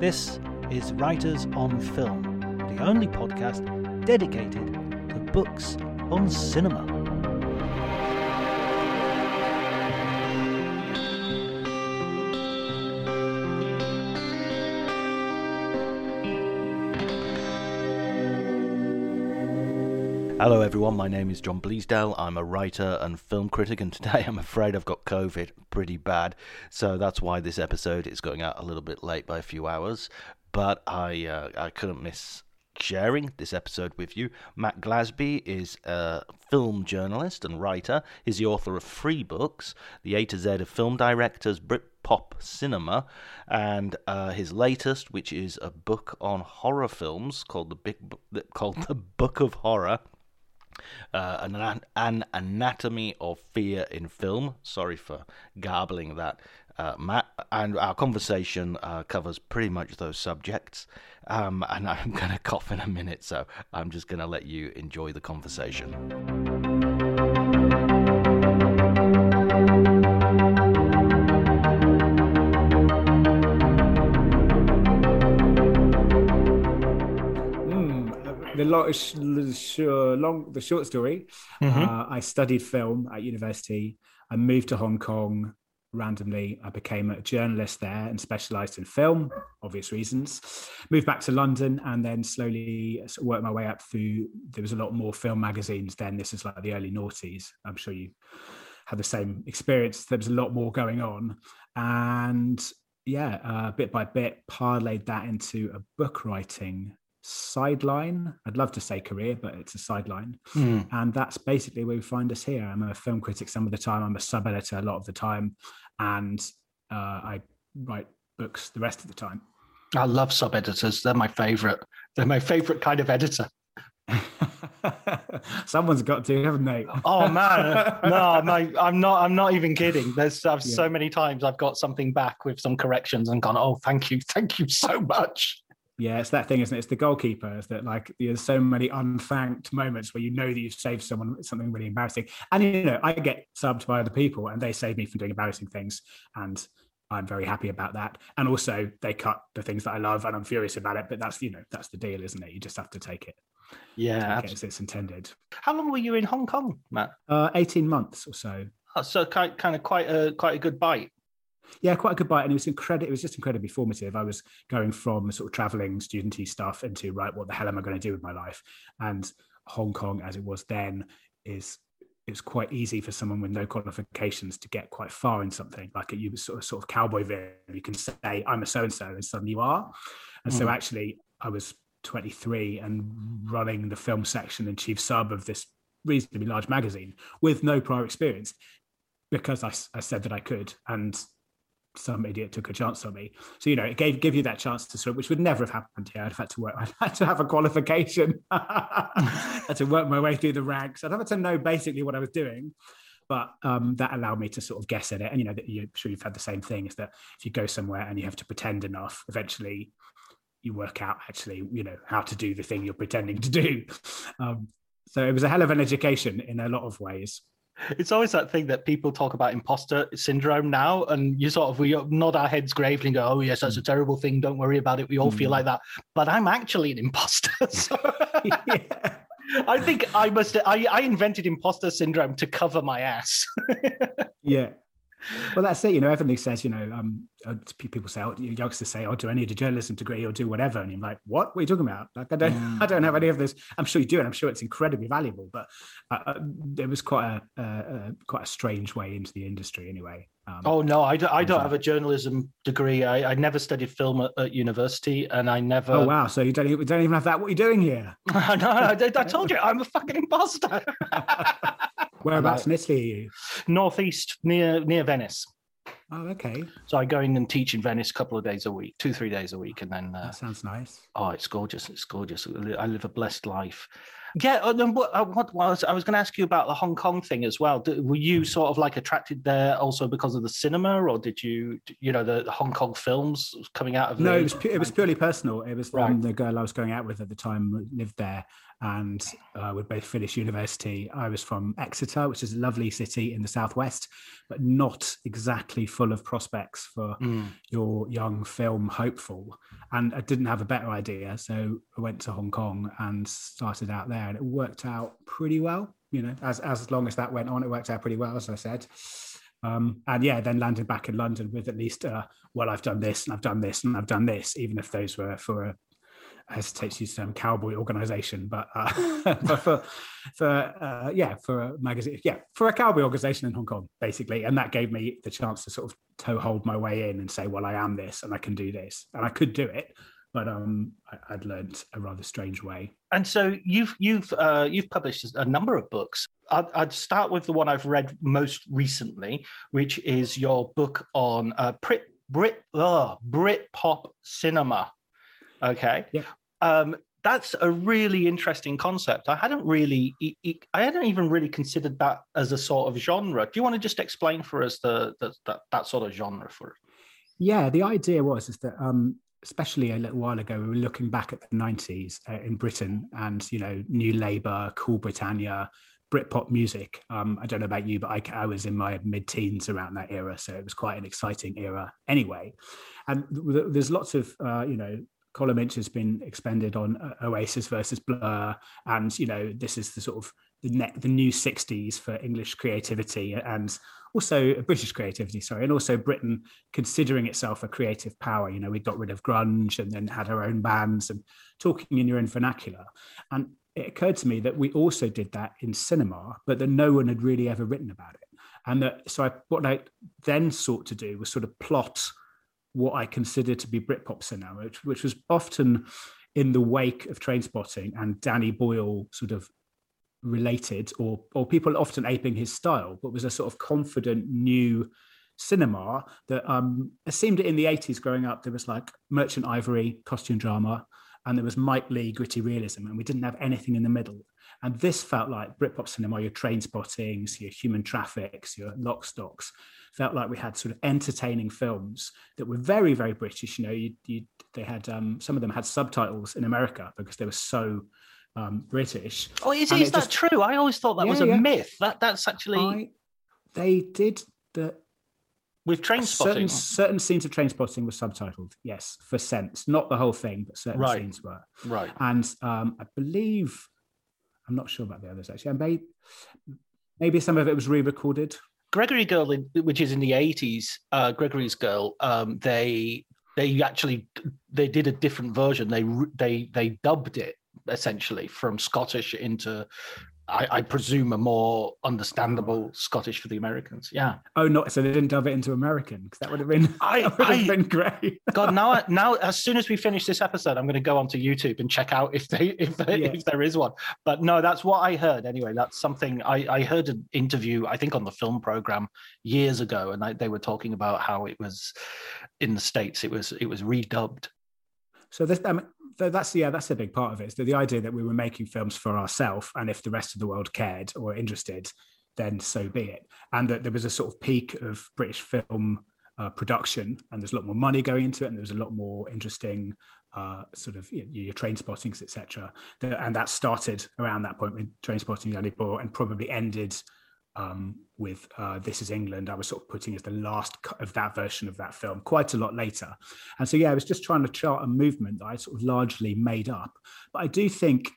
This is Writers on Film, the only podcast dedicated to books on cinema. Hello, everyone. My name is John Bleasdale. I'm a writer and film critic, and today I'm afraid I've got COVID pretty bad. So that's why this episode is going out a little bit late by a few hours. But I uh, I couldn't miss sharing this episode with you. Matt Glasby is a film journalist and writer. He's the author of three books: The A to Z of Film Directors, Britpop Cinema, and uh, his latest, which is a book on horror films called the Big called the Book of Horror uh, an, an anatomy of fear in film. Sorry for garbling that, uh, Matt. And our conversation uh, covers pretty much those subjects. Um, and I'm going to cough in a minute, so I'm just going to let you enjoy the conversation. The long, long the short story. Mm-hmm. Uh, I studied film at university. I moved to Hong Kong randomly. I became a journalist there and specialised in film, obvious reasons. Moved back to London and then slowly worked my way up through. There was a lot more film magazines then. This is like the early noughties. I'm sure you had the same experience. There was a lot more going on, and yeah, uh, bit by bit, parlayed that into a book writing sideline. I'd love to say career, but it's a sideline. Mm. And that's basically where we find us here. I'm a film critic some of the time, I'm a sub editor a lot of the time, and uh, I write books the rest of the time. I love sub editors. They're my favorite. They're my favorite kind of editor. Someone's got to, haven't they? oh man, no, no, I'm not. I'm not even kidding. There's I've, yeah. so many times I've got something back with some corrections and gone, "Oh, thank you, thank you so much." Yeah, it's that thing, isn't it? It's the goalkeeper. Is that like there's so many unthanked moments where you know that you've saved someone something really embarrassing, and you know I get subbed by other people, and they save me from doing embarrassing things, and I'm very happy about that. And also they cut the things that I love, and I'm furious about it. But that's you know that's the deal, isn't it? You just have to take it. Yeah, take it as it's intended. How long were you in Hong Kong, Matt? Uh, Eighteen months or so. Oh, so kind kind of quite a quite a good bite yeah, quite a good bite, and it was incredible. It was just incredibly formative. I was going from sort of traveling studenty stuff into right, what the hell am I going to do with my life? And Hong Kong, as it was then, is it's quite easy for someone with no qualifications to get quite far in something. Like you sort of sort of cowboy view, you can say I'm a so and so, and suddenly you are. And mm. so actually, I was 23 and running the film section and chief sub of this reasonably large magazine with no prior experience because I, I said that I could and some idiot took a chance on me. So you know, it gave give you that chance to swim, which would never have happened here. I'd have had to work. I'd had to have a qualification. had to work my way through the ranks. I'd have to know basically what I was doing. But um, that allowed me to sort of guess at it. And you know, that I'm sure you've had the same thing: is that if you go somewhere and you have to pretend enough, eventually you work out actually, you know, how to do the thing you're pretending to do. Um, so it was a hell of an education in a lot of ways. It's always that thing that people talk about imposter syndrome now, and you sort of we nod our heads gravely and go, "Oh yes, that's a mm. terrible thing. Don't worry about it. We all mm. feel like that." But I'm actually an imposter. So yeah. I think I must. I, I invented imposter syndrome to cover my ass. yeah, well, that's it. You know, everybody says, you know, um, uh, people say, oh, youngsters say, "Oh, do I need a journalism degree or do whatever?" And you're like, "What? What are you talking about? Like, I don't, mm. I don't have any of this." I'm sure you do, and I'm sure it's incredibly valuable. But uh, uh it was quite a uh, quite a strange way into the industry, anyway. Um, oh no, I don't, I don't have a journalism degree. I, I never studied film at, at, university, and I never. Oh wow! So you don't even, don't even have that? What are you doing here? no, I, I told you, I'm a fucking imposter. Whereabouts in Italy are you? Northeast, near near Venice. Oh, okay. So I go in and teach in Venice a couple of days a week, two three days a week, and then uh, that sounds nice. Oh, it's gorgeous! It's gorgeous. I live a blessed life. Yeah, and uh, what, uh, what was I was going to ask you about the Hong Kong thing as well. Were you sort of like attracted there also because of the cinema, or did you, you know, the Hong Kong films coming out of? No, the- it was it was purely personal. It was right. um, the girl I was going out with at the time lived there, and uh, we'd both finished university. I was from Exeter, which is a lovely city in the southwest, but not exactly full of prospects for mm. your young film hopeful. And I didn't have a better idea, so I went to Hong Kong and started out there, and it worked out pretty well. You know, as as long as that went on, it worked out pretty well, as I said. Um, and yeah, then landed back in London with at least, uh, well, I've done this and I've done this and I've done this, even if those were for a I hesitate to use the term cowboy organization, but, uh, but for for uh, yeah for a magazine yeah for a cowboy organization in Hong Kong basically, and that gave me the chance to sort of toe hold my way in and say, well, I am this and I can do this and I could do it, but um, I, would learned a rather strange way. And so you've you've uh, you've published a number of books. I'd, I'd, start with the one I've read most recently, which is your book on uh, Brit Brit oh, Brit pop cinema. Okay. Yeah. Um, that's a really interesting concept. I hadn't really, I hadn't even really considered that as a sort of genre. Do you want to just explain for us the, the that that sort of genre for it? Yeah, the idea was is that um, especially a little while ago, we were looking back at the '90s uh, in Britain, and you know, New Labour, Cool Britannia, Britpop music. Um, I don't know about you, but I, I was in my mid-teens around that era, so it was quite an exciting era anyway. And th- there's lots of uh, you know column inch has been expended on uh, Oasis versus Blur, and you know this is the sort of the net, the new '60s for English creativity and also British creativity. Sorry, and also Britain considering itself a creative power. You know, we got rid of grunge and then had our own bands and talking in your own vernacular. And it occurred to me that we also did that in cinema, but that no one had really ever written about it. And that so I, what I then sought to do was sort of plot what I consider to be Britpop cinema, which, which was often in the wake of Trainspotting and Danny Boyle sort of related, or or people often aping his style, but was a sort of confident new cinema that um seemed in the 80s growing up there was like merchant ivory costume drama and there was mike leigh gritty realism and we didn't have anything in the middle. And this felt like britpop cinema your Trainspotting your human traffics your lock stocks felt like we had sort of entertaining films that were very, very British. You know, you, you, they had um, some of them had subtitles in America because they were so um, British. Oh, is, is that just, true? I always thought that yeah, was a yeah. myth. That that's actually I, they did the with Trainspotting. Certain, certain scenes of Trainspotting were subtitled, yes, for sense. Not the whole thing, but certain right. scenes were. Right. And um, I believe, I'm not sure about the others actually. maybe, maybe some of it was re-recorded. Gregory Girl, which is in the eighties, uh, Gregory's Girl, um, they they actually they did a different version. They they they dubbed it essentially from Scottish into I, I, presume a more understandable Scottish for the Americans. Yeah. Oh, no! so they didn't dub it into American because that would have been I, would have been great. God, now now as soon as we finish this episode, I'm going to go onto YouTube and check out if they if they, yeah. if there is one. But no, that's what I heard anyway. That's something I I heard an interview I think on the film program years ago, and I, they were talking about how it was in the states. It was it was redubbed. So this, um, that's yeah, that's a big part of it. So the idea that we were making films for ourselves, and if the rest of the world cared or interested, then so be it. And that there was a sort of peak of British film uh, production, and there's a lot more money going into it, and there was a lot more interesting uh, sort of you know, your Trainspotting's, etc. And that started around that point with train spotting Danny Boyle, and probably ended um, with uh, This Is England, I was sort of putting as the last of that version of that film quite a lot later. And so, yeah, I was just trying to chart a movement that I sort of largely made up, but I do think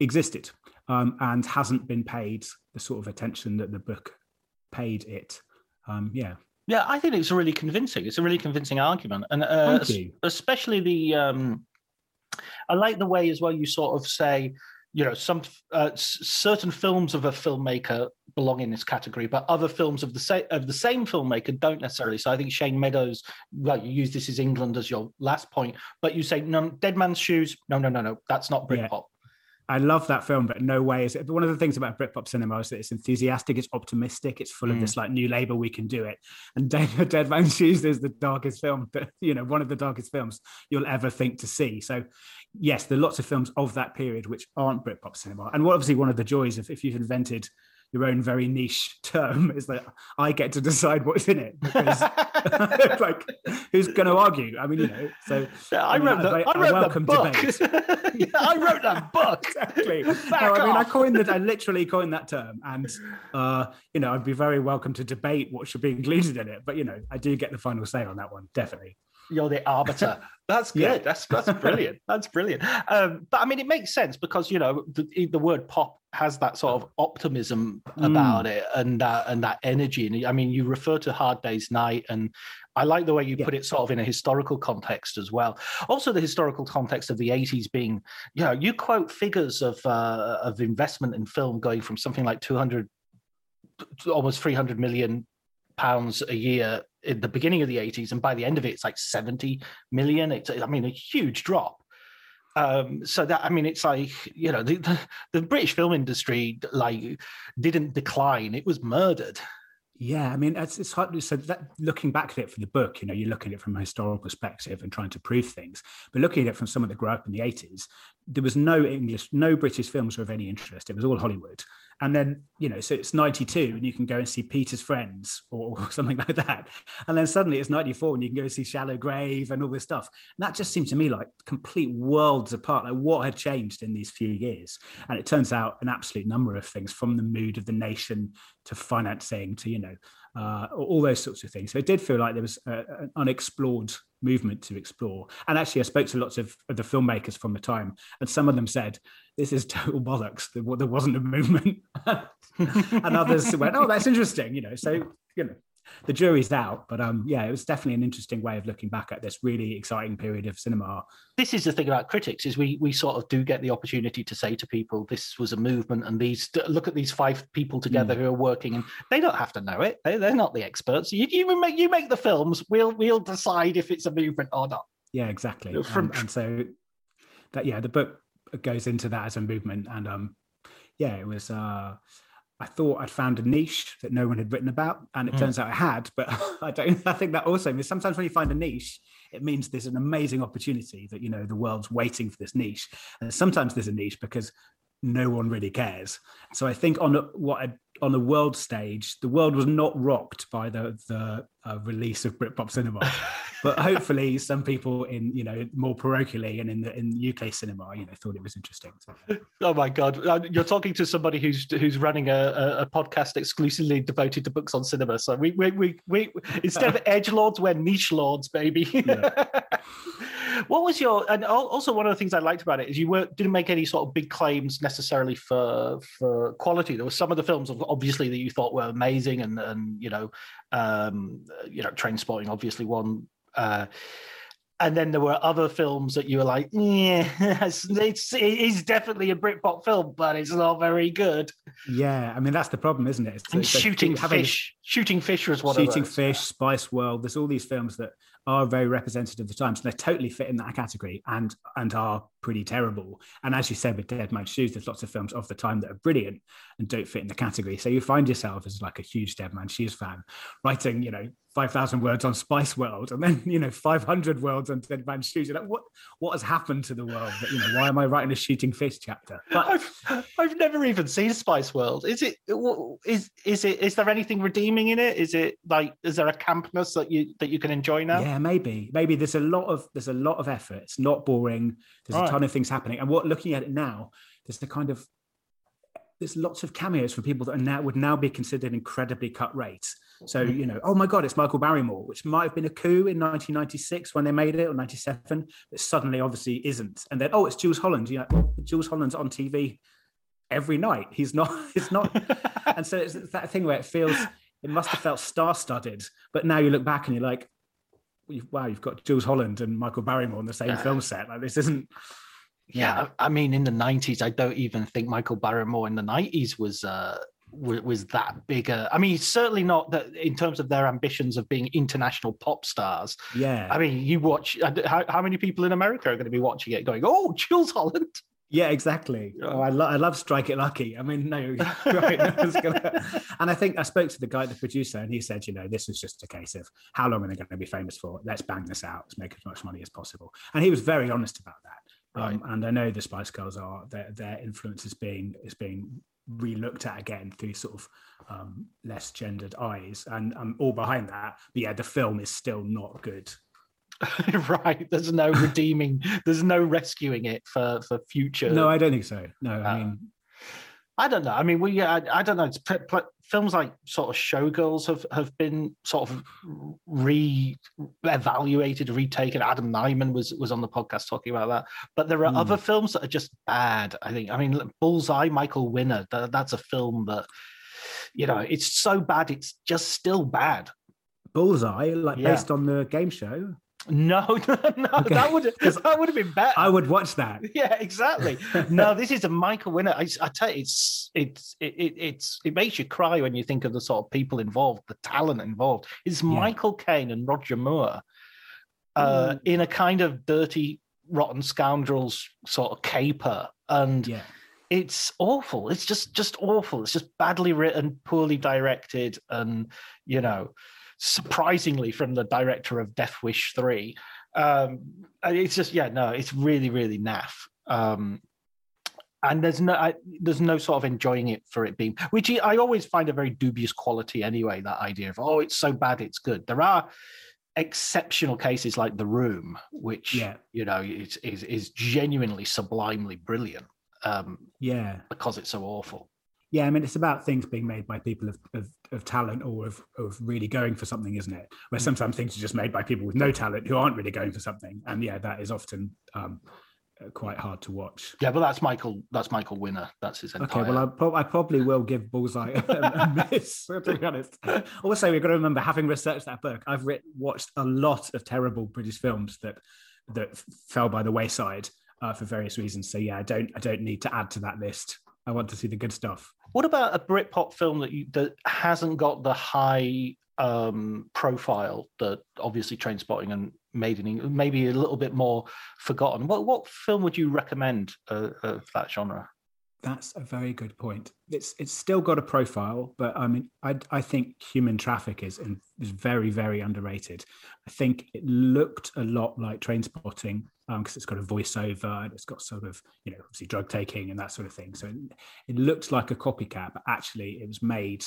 existed um, and hasn't been paid the sort of attention that the book paid it. Um, yeah. Yeah, I think it's really convincing. It's a really convincing argument, and uh, especially the. Um, I like the way as well you sort of say you know some uh, certain films of a filmmaker belong in this category but other films of the same of the same filmmaker don't necessarily so i think shane meadows like you use This Is England as your last point but you say no dead man's shoes no no no no that's not britpop yeah. I love that film, but no way is it. One of the things about Britpop cinema is that it's enthusiastic, it's optimistic, it's full mm. of this like new labor, we can do it. And Dead, Dead Man's Shoes is the darkest film, but you know, one of the darkest films you'll ever think to see. So yes, there are lots of films of that period which aren't Britpop cinema. And what obviously, one of the joys of if you've invented your own very niche term is that I get to decide what's in it. Because, like, who's going to argue? I mean, you know. So yeah, I, I, mean, wrote the, I wrote welcome the book. yeah, I wrote that book. exactly. no, I mean, I coined that. I literally coined that term, and uh, you know, I'd be very welcome to debate what should be included in it. But you know, I do get the final say on that one, definitely you're the arbiter. That's good. Yeah. That's that's brilliant. That's brilliant. Um, but I mean, it makes sense because you know the, the word pop has that sort of optimism mm. about it and uh, and that energy. And I mean, you refer to Hard Day's Night, and I like the way you yeah. put it, sort of in a historical context as well. Also, the historical context of the '80s being, you know, you quote figures of uh, of investment in film going from something like 200 almost 300 million pounds a year in the beginning of the 80s and by the end of it it's like 70 million it's i mean a huge drop um, so that i mean it's like you know the, the, the british film industry like didn't decline it was murdered yeah, I mean, it's, it's hard. To so that looking back at it for the book, you know, you're looking at it from a historical perspective and trying to prove things. But looking at it from someone that grew up in the 80s, there was no English, no British films were of any interest. It was all Hollywood and then you know so it's 92 and you can go and see peter's friends or, something like that. And then suddenly it's 94 and you can go see shallow grave and all this stuff. And that just seemed to me like complete worlds apart. Like what had changed in these few years? And it turns out an absolute number of things from the mood of the nation to financing to you know uh, all those sorts of things so it did feel like there was a, an unexplored movement to explore. And actually, I spoke to lots of, of, the filmmakers from the time, and some of them said, This is total bollocks. There, there wasn't a movement. and others went, Oh, that's interesting. You know, so, you know, the jury's out. But um, yeah, it was definitely an interesting way of looking back at this really exciting period of cinema. This is the thing about critics is we we sort of do get the opportunity to say to people, this was a movement, and these look at these five people together mm. who are working, and they don't have to know it. They, they're not the experts. You, you make you make the films. We'll we'll decide if it's a movement or not. Yeah, exactly. From... and so that yeah, the book goes into that as a movement, and um, yeah, it was. uh I thought I'd found a niche that no one had written about, and it mm. turns out I had. But I don't. I think that also means sometimes when you find a niche, it means there's an amazing opportunity that you know the world's waiting for this niche, and sometimes there's a niche because no one really cares. So I think on a, what a, on the world stage, the world was not rocked by the the uh, release of Britpop cinema, but hopefully some people in you know more parochially and in the in UK cinema, you know, thought it was interesting. So. Oh my god, uh, you're talking to somebody who's who's running a, a, a podcast exclusively devoted to books on cinema. So we we we, we instead of edge lords, we're niche lords, baby. Yeah. what was your and also one of the things I liked about it is you were didn't make any sort of big claims necessarily for for quality. There were some of the films obviously that you thought were amazing and and you know um, you know Trainspotting obviously one uh, and then there were other films that you were like, yeah, it's, it's it is definitely a Britpop film, but it's not very good. Yeah, I mean that's the problem, isn't it? It's, And it's like shooting having- fish, shooting fish was one Shooting of those. Fish, Spice World. There's all these films that are very representative of the times. And they totally fit in that category and and are pretty terrible. And as you said with Dead Man's Shoes, there's lots of films of the time that are brilliant and don't fit in the category. So you find yourself as like a huge Dead Man's Shoes fan, writing you know five thousand words on Spice World, and then you know five hundred words on Dead Man's Shoes. You're like, what what has happened to the world? That, you know, why am I writing a Shooting Fish chapter? But I've, I've never even seen Spice World. Is it is is it is there anything redeeming in it? Is it like is there a campness that you that you can enjoy now? Yeah, maybe. Maybe there's a lot of there's a lot of effort. It's not boring. There's Right. a ton of things happening. And what looking at it now, there's the kind of there's lots of cameos from people that are now would now be considered incredibly cut rates. So you know, oh my god, it's Michael Barrymore, which might have been a coup in 1996 when they made it or 97, but suddenly obviously isn't. And then oh, it's Jools Holland. You know, well, Jools Holland's on TV every night. He's not. It's not. and so it's that thing where it feels it must have felt star-studded, but now you look back and you're like, wow, you've got Jools Holland and Michael Barrymore on the same film set. Like this isn't. Yeah, I I mean, in the '90s, I don't even think Michael Barrymore in the '90s was uh, was, was that bigger. I mean, certainly not that in terms of their ambitions of being international pop stars. Yeah, I mean, you watch how, how many people in America are going to be watching it, going, "Oh, Jools Holland." yeah, exactly. Oh, I, lo- I love Strike It Lucky. I mean, no, right, no gonna... And I think I spoke to the guy, the producer, and he said, you know, this is just a case of how long are they going to be famous for? Let's bang this out. Let's make as much money as possible. And he was very honest about that. Um, and I know the Spice Girls are their their influence is being is being re-looked at again through sort of um, less gendered eyes, and I'm all behind that. But yeah, the film is still not good. right. There's no redeeming. there's no rescuing it for for future. No, I don't think so. No, I Uh, mean, I don't know. I mean, we. I, I don't know. It's films like sort of Showgirls have have been sort of re-evaluated, retaken. Adam Nayman was was on the podcast talking about that. But there are Hmm. other films that are just bad. I think. I mean, Bullseye, Michael Winner. That, that's a film that you know it's so bad. It's just still bad. Bullseye, like Yeah. based on the game show. No, no. Okay. That would that would have been better. I would watch that. Yeah, exactly. no, this is a Michael Winner. I, I tell you, it's it's it, it, it's it makes you cry when you think of the sort of people involved, the talent involved. It's Michael Caine and Roger Moore uh, in a kind of dirty, rotten scoundrels sort of caper, and Yeah. it's awful. It's just just awful. It's just badly written, poorly directed, and you know, surprisingly from the director of Death Wish three. Um, it's just yeah, no, it's really really naff. Um, and there's no I, there's no sort of enjoying it for it being which I always find a very dubious quality anyway. That idea of oh, it's so bad it's good. There are exceptional cases like The Room, which Yeah. you know is is, is genuinely sublimely brilliant um, Yeah. because it's so awful. Yeah, I mean, it's about things being made by people of, of, of talent or of, of really going for something, isn't it? Where Mm. sometimes things are just made by people with no talent who aren't really going for something. And yeah, that is often um, uh, quite hard to watch. Yeah, but that's Michael. That's Michael Winner. That's his entire. Okay, well, I, prob- I probably will give Bullseye a, a miss, to be honest. Also, we've got to remember, having researched that book, I've writ- watched a lot of terrible British films that that fell by the wayside uh, for various reasons. So yeah, I don't I don't need to add to that list. I want to see the good stuff. What about a Britpop film that you, that hasn't got the high um, profile that obviously Trainspotting and Made in England, maybe a little bit more forgotten? What what film would you recommend uh, of that genre? That's a very good point. It's it's still got a profile, but I mean, I I think Human Traffic is is very very underrated. I think it looked a lot like Trainspotting because it's got a voiceover and it's got sort of you know obviously drug taking and that sort of thing. So it, it looked like a copycat, but actually it was made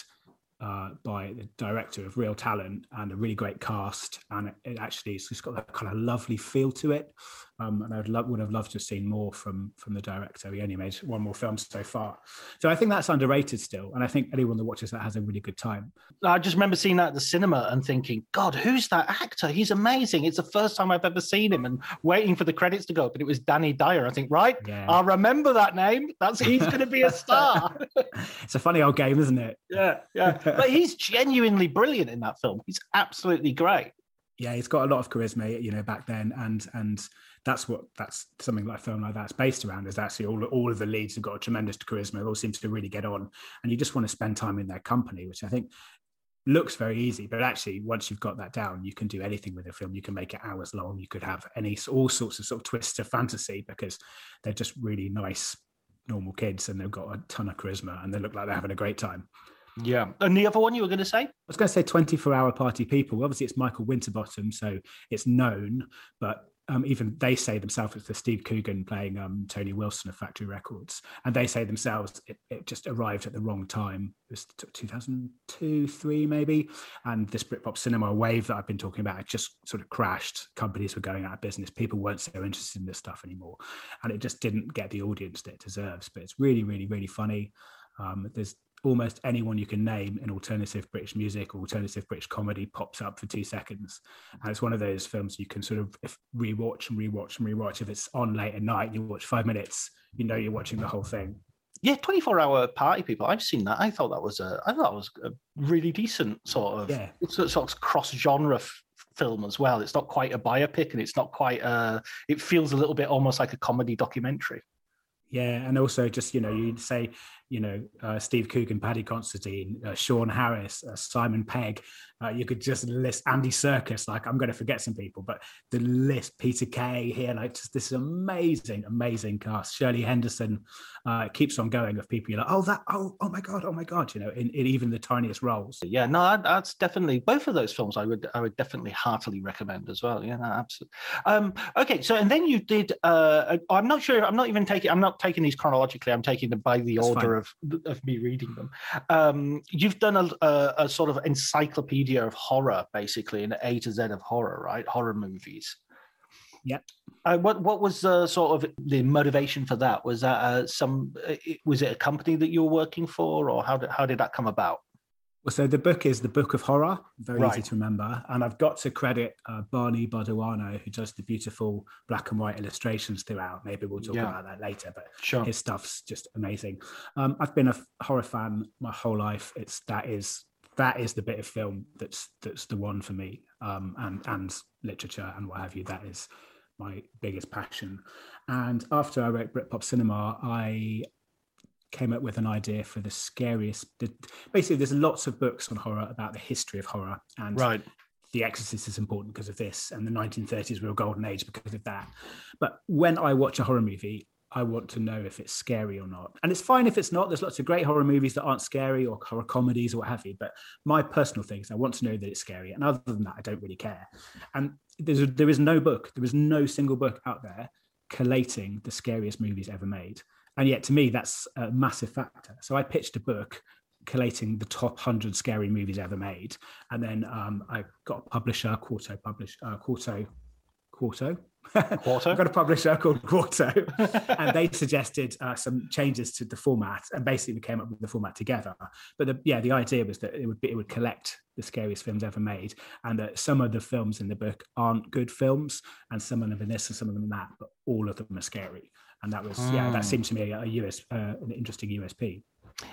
uh, by the director of Real Talent and a really great cast, and it, it actually it's just got that kind of lovely feel to it. Um, and I would love would have loved to have seen more from from the director. He only made one more film so far, so I think that's underrated still. And I think anyone that watches that has a really good time. I just remember seeing that at the cinema and thinking, God, who's that actor? He's amazing. It's the first time I've ever seen him and waiting for the credits to go up. And it was Danny Dyer. I think, right, Yeah. I'll remember that name. That's he's going to be a star. It's a funny old game, isn't it? yeah, yeah. But he's genuinely brilliant in that film. He's absolutely great. Yeah, he's got a lot of charisma, you know, back then, and and that's what that's something like a film like that's based around. Is actually all all of the leads have got a tremendous charisma. They all seem to really get on, and you just want to spend time in their company, which I think looks very easy, but actually, once you've got that down, you can do anything with a film. You can make it hours long. You could have any all sorts of sort of twists of fantasy because they're just really nice, normal kids, and they've got a ton of charisma, and they look like they're having a great time. Yeah. And the other one you were going to say? I was going to say 24 hour party people. Obviously, it's Michael Winterbottom, so it's known, but um, even they say themselves it's the Steve Coogan playing um, Tony Wilson of Factory Records, and they say themselves it, it just arrived at the wrong time. It was 2002, three maybe, and this Britpop cinema wave that I've been talking about it just sort of crashed. Companies were going out of business. People weren't so interested in this stuff anymore, and it just didn't get the audience that it deserves. But it's really, really, really funny. Um, there's almost anyone you can name in alternative British music or alternative British comedy pops up for two seconds. And it's one of those films you can sort of rewatch and rewatch and rewatch. If it's on late at night, you watch five minutes, you know you're watching the whole thing. Yeah, 24 hour party people. I've seen that. I thought that was a, I thought that was a really decent sort of, yeah. sort of cross genre f- film as well. It's not quite a biopic and it's not quite, a it feels a little bit almost like a comedy documentary. Yeah, and also just you know you'd say you know uh, Steve Coogan, Paddy Considine, uh, Sean Harris, uh, Simon Pegg. Uh, you could just list Andy Serkis. Like I'm going to forget some people, but the list Peter Kay here, like just this amazing, amazing cast. Shirley Henderson uh, keeps on going of people. You're like, oh that, oh oh my god, oh my god. You know, in, in even the tiniest roles. Yeah, no, that's definitely both of those films. I would I would definitely heartily recommend as well. Yeah, no, absolutely. Um, okay, so and then you did. Uh, I'm not sure. I'm not even taking. I'm not taking these chronologically. I'm taking them by the That's order of of me reading them. Um, you've done a, a, a, sort of encyclopedia of horror, basically, an A to Z of horror, right? Horror movies. Yep. Uh, what what was uh, sort of the motivation for that? Was that uh, some? Uh, was it a company that you were working for, or how did how did that come about? Well, so the book is the Book of Horror, very right. easy to remember, and I've got to credit uh, Barney Bodoano, who does the beautiful black and white illustrations throughout. Maybe we'll talk yeah. about that later, but sure. his stuff's just amazing. Um, I've been a horror fan my whole life. It's that is that is the bit of film that's that's the one for me, um, and and literature and what have you. That is my biggest passion. And after I wrote Britpop Cinema, I came up with an idea for the scariest. The, basically, there's lots of books on horror about the history of horror, and right. The Exorcist is important because of this, and the 1930s were a golden age because of that. But when I watch a horror movie, I want to know if it's scary or not. And it's fine if it's not. There's lots of great horror movies that aren't scary or horror comedies or what have you. But my personal thing is I want to know that it's scary. And other than that, I don't really care. And there's a, there is no book, there is no single book out there collating the scariest movies ever made. And yet, to me, that's a massive factor. So I pitched a book collating the top 100 scary movies ever made. And then um, I got a publisher, Quarto, publish, uh, Quarto, Quarto. Quarto. I've got a publisher called Quarto, and they suggested uh, some changes to the format, and basically we came up with the format together. But the, yeah, the idea was that it would be, it would collect the scariest films ever made, and that some of the films in the book aren't good films, and some of them are this and some of them are that, but all of them are scary and that was mm. yeah that hmm. seems to me a, US uh, an interesting USP.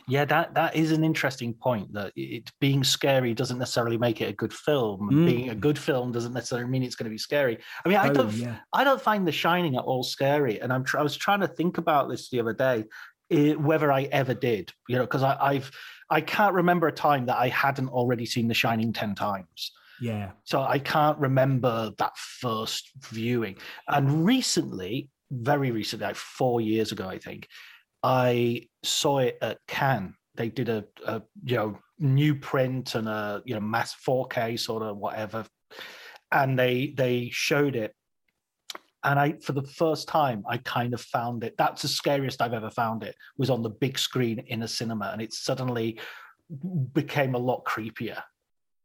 Yeah, that that is an interesting point. That it being scary doesn't necessarily make it a good film. Mm. Being a good film doesn't necessarily mean it's going to be scary. I mean, I oh, don't yeah. I don't find The Shining at all scary, and I'm I was trying to think about this the other day, whether I ever did. You know, because I've I can't remember a time that I hadn't already seen The Shining ten times. Yeah. So I can't remember that first viewing. And recently, very recently, like four years ago, I think, I saw it at Cannes. They did a, a you know new print and a you know mass 4K sort of whatever, and they they showed it. And I, for the first time, I kind of found it. That's the scariest I've ever found it. Was on the big screen in a cinema, and it suddenly became a lot creepier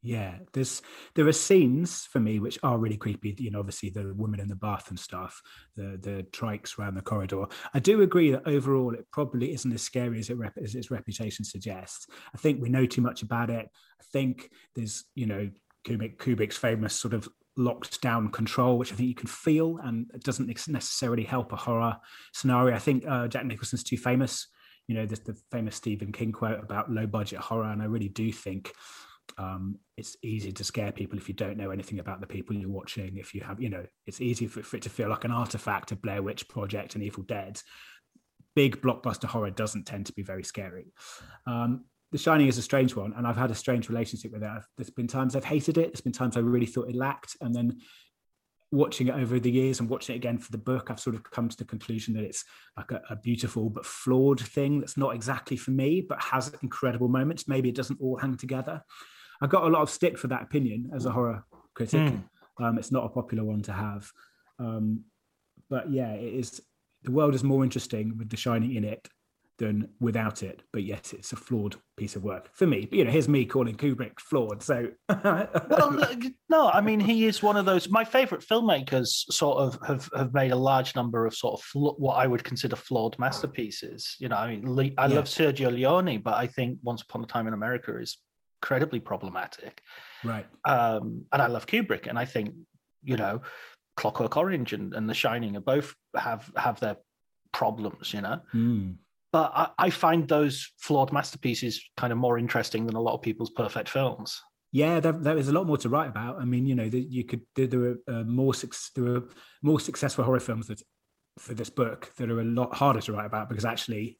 yeah, there's there are scenes for me which are really creepy. You know, obviously the woman in the bath and stuff, the the trikes around the corridor. I do agree that overall it probably isn't as scary as, it rep- as its reputation suggests. I think we know too much about it. I think there's you know Kubrick, Kubrick's famous sort of locked down control, which I think you can feel, and it doesn't necessarily help a horror scenario. I think uh, Jack Nicholson's too famous. You know, there's the famous Stephen King quote about low budget horror, and I really do think Um, it's easy to scare people if you don't know anything about the people you're watching. If you have, you know, it's easy for, for it to feel like an artifact of Blair Witch Project and Evil Dead. Big blockbuster horror doesn't tend to be very scary. Um, the Shining is a strange one, and I've had a strange relationship with it. I've, there's been times I've hated it. There's been times I really thought it lacked, and then watching it over the years and watching it again for the book, I've sort of come to the conclusion that it's like a, a, beautiful but flawed thing that's not exactly for me, but has incredible moments. Maybe it doesn't all hang together. I got a lot of stick for that opinion as a horror critic. Mm. Um, it's not a popular one to have. Um, but yeah, it is. The world is more interesting with The Shining in it than without it. But yes, it's a flawed piece of work for me. But, you know, here's me calling Kubrick flawed. So, well, no, I mean, he is one of those. My favorite filmmakers sort of have, have made a large number of sort of fl- what I would consider flawed masterpieces. You know, I mean, I yeah. love Sergio Leone, but I think Once Upon a Time in America is incredibly problematic. Right. Um, and I love Kubrick, and I think you know. Clockwork Orange and, and The Shining are both have have their problems, you know. Mm but I, I, find those flawed masterpieces kind of more interesting than a lot of people's perfect films. Yeah, there, there is a lot more to write about. I mean, you know, you could there, there were uh, more there were more successful horror films that for this book that are a lot harder to write about because actually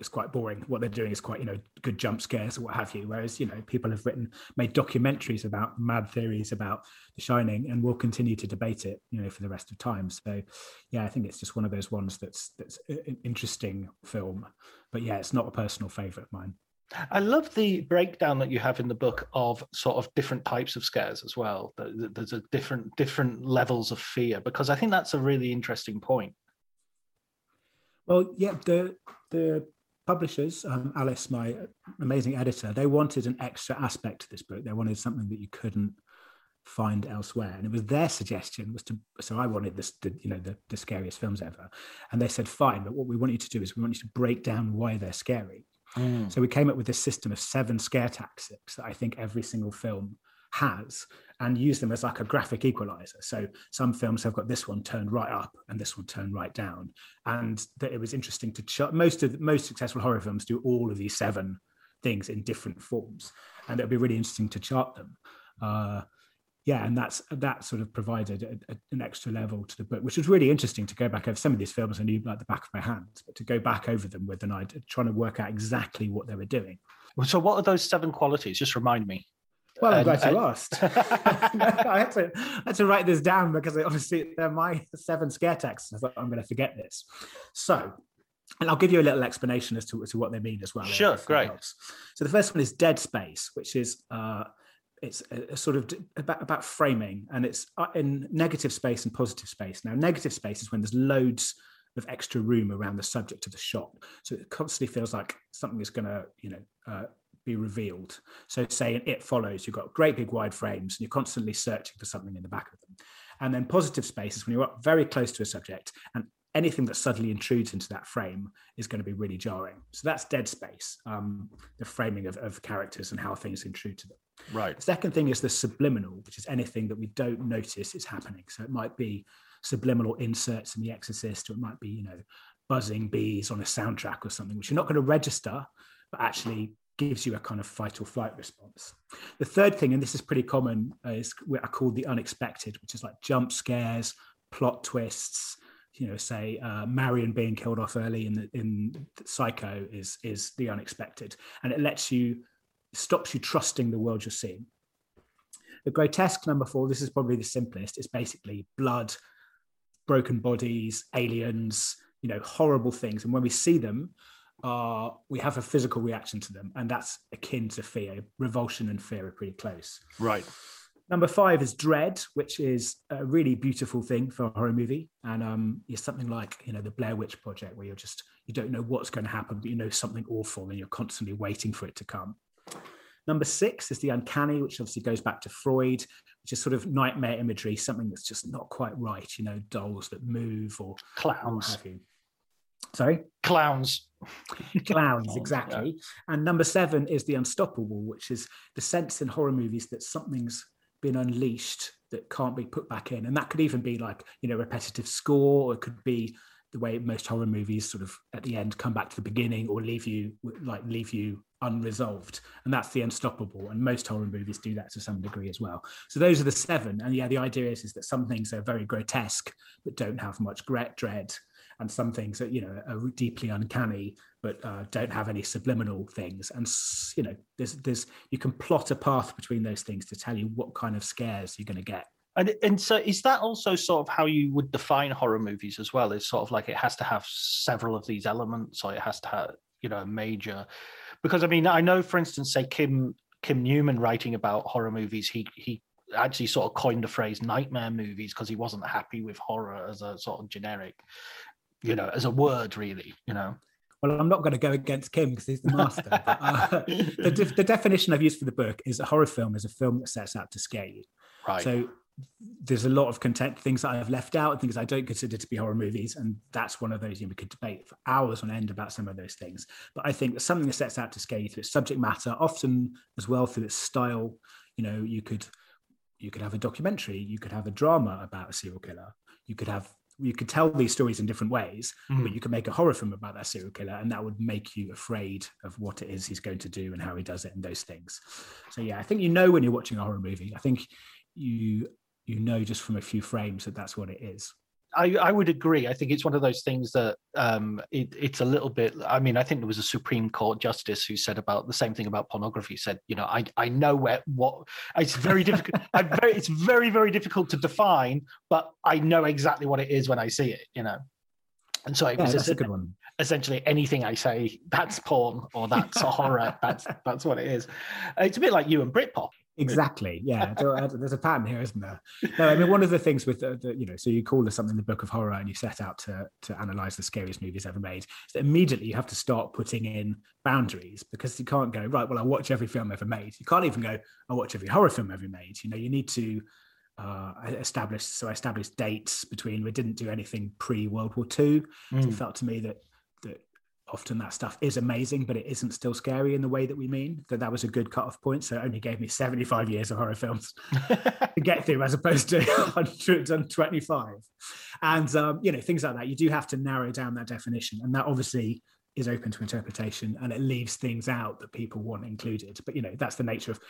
it's quite boring. What they're doing is quite, you know, good jump scares or what have you. Whereas, you know, people have written, made documentaries about mad theories about The Shining, and will continue to debate it, you know, for the rest of time. So, yeah, I think it's just one of those ones that's that's an interesting film. But yeah, it's not a personal favorite of mine. I love the breakdown that you have in the book of sort of different types of scares as well. There's a different different levels of fear because I think that's a really interesting point. Well, yeah, the the publishers, um, Alice, my amazing editor, they wanted an extra aspect to this book. They wanted something that you couldn't find elsewhere, and it was their suggestion was to. So I wanted this, the, you know, the, the scariest films ever, and they said, "Fine, but what we want you to do is we want you to break down why they're scary." Mm. So we came up with this system of seven scare tactics that I think every single film has and use them as like a graphic equalizer. So some films have got this one turned right up and this one turned right down. And that it was interesting to chart most of the most successful horror films do all of these seven things in different forms. And it would be really interesting to chart them. Uh, yeah, and that's that sort of provided a, a, an extra level to the book, which was really interesting to go back over some of these films. I knew like the back of my hand, but to go back over them with an idea, trying to work out exactly what they were doing. So, what are those seven qualities? Just remind me. Well, I'm glad you asked. I, had to, I had to write this down because obviously they're my seven scare tactics. I thought I'm going to forget this. So, and I'll give you a little explanation as to, as to what they mean as well. Sure, great. Helps. So the first one is dead space, which is uh, it's a, a sort of about, about framing, and it's uh, in negative space and positive space. Now, negative space is when there's loads of extra room around the subject of the shot, so it constantly feels like something is going to, you know, uh, be revealed. So, say in It Follows, you've got great big wide frames and you're constantly searching for something in the back of them. And then positive space is when you're up very close to a subject and anything that suddenly intrudes into that frame is going to be really jarring. So that's dead space, um, the framing of, of characters and how things intrude to them. Right. The second thing is the subliminal, which is anything that we don't notice is happening. So it might be subliminal inserts in The Exorcist, or it might be, you know, buzzing bees on a soundtrack or something, which you're not going to register, but actually gives you a kind of fight or flight response. The third thing, and this is pretty common, is what I call the unexpected, which is like jump scares, plot twists. You know, say uh, Marion being killed off early in the, in Psycho is is the unexpected, and it lets you stops you trusting the world you're seeing. The grotesque number four, this is probably the simplest. It's basically blood, broken bodies, aliens, you know, horrible things, and when we see them, are we have a physical reaction to them, and that's akin to fear. Revulsion and fear are pretty close. Right. Number five is dread, which is a really beautiful thing for a horror movie, and um, is something like you know the Blair Witch Project, where you're just you don't know what's going to happen, but you know something awful, and you're constantly waiting for it to come. Number six is the uncanny, which obviously goes back to Freud, which is sort of nightmare imagery, something that's just not quite right. You know, dolls that move or clowns. Sorry? Clowns. Clowns, oh, exactly. Yeah. And number seven is the unstoppable, which is the sense in horror movies that something's been unleashed that can't be put back in. And that could even be like, you know, repetitive score, or it could be the way most horror movies sort of at the end come back to the beginning or leave you like leave you unresolved and that's the unstoppable and most horror movies do that to some degree as well so those are the seven and yeah the idea is, is that some things are very grotesque but don't have much dread and some things that you know are deeply uncanny but uh, don't have any subliminal things and you know there's there's you can plot a path between those things to tell you what kind of scares you're going to get and and so is that also sort of how you would define horror movies as well? Is sort of like it has to have several of these elements, or it has to have you know a major. Because I mean, I know, for instance, say Kim Kim Newman writing about horror movies, he he actually sort of coined the phrase nightmare movies because he wasn't happy with horror as a sort of generic, you know, as a word really, you know. Well, I'm not going to go against Kim because he's the master. but, uh, the, the definition I've used for the book is a horror film is a film that sets out to scare you. Right. So there's a lot of content things that I've left out, and things I don't consider to be horror movies, and that's one of those. You know, we could debate for hours on end about some of those things, but I think something that sets out to scare you through its subject matter, often as well through its style. You know, you could you could have a documentary, you could have a drama about a serial killer, you could have you could tell these stories in different ways, mm. but you could make a horror film about that serial killer, and that would make you afraid of what it is he's going to do and how he does it and those things. So yeah, I think you know when you're watching a horror movie. I think you you know just from a few frames that that's what it is. I, I would agree. I think it's one of those things that um, it, it's a little bit. I mean, I think there was a Supreme Court justice who said about the same thing about pornography. Said, you know, I I know where what it's very difficult. very, it's very very difficult to define, but I know exactly what it is when I see it. You know, and so it yeah, was that's a good one. Essentially, anything I say that's porn or that's a horror. That's that's what it is. It's a bit like you and Britpop. Exactly. Yeah. There's a pattern here, isn't there? No, I mean, one of the things with the, the, you know, so you call this something the book of horror and you set out to, to analyze the scariest movies ever made. So immediately you have to start putting in boundaries because you can't go, right, well, I watch every film ever made. You can't even go, I watch every horror film ever made. You know, you need to uh, establish, so I established dates between, we didn't do anything pre World War II. Mm. So it felt to me that often that stuff is amazing, but it isn't still scary in the way that we mean. That that was a good cutoff point. So it only gave me 75 years of horror films to get through as opposed to 125. And, um, you know, things like that. You do have to narrow down that definition. And that obviously is open to interpretation and it leaves things out that people want included. But, you know, that's the nature of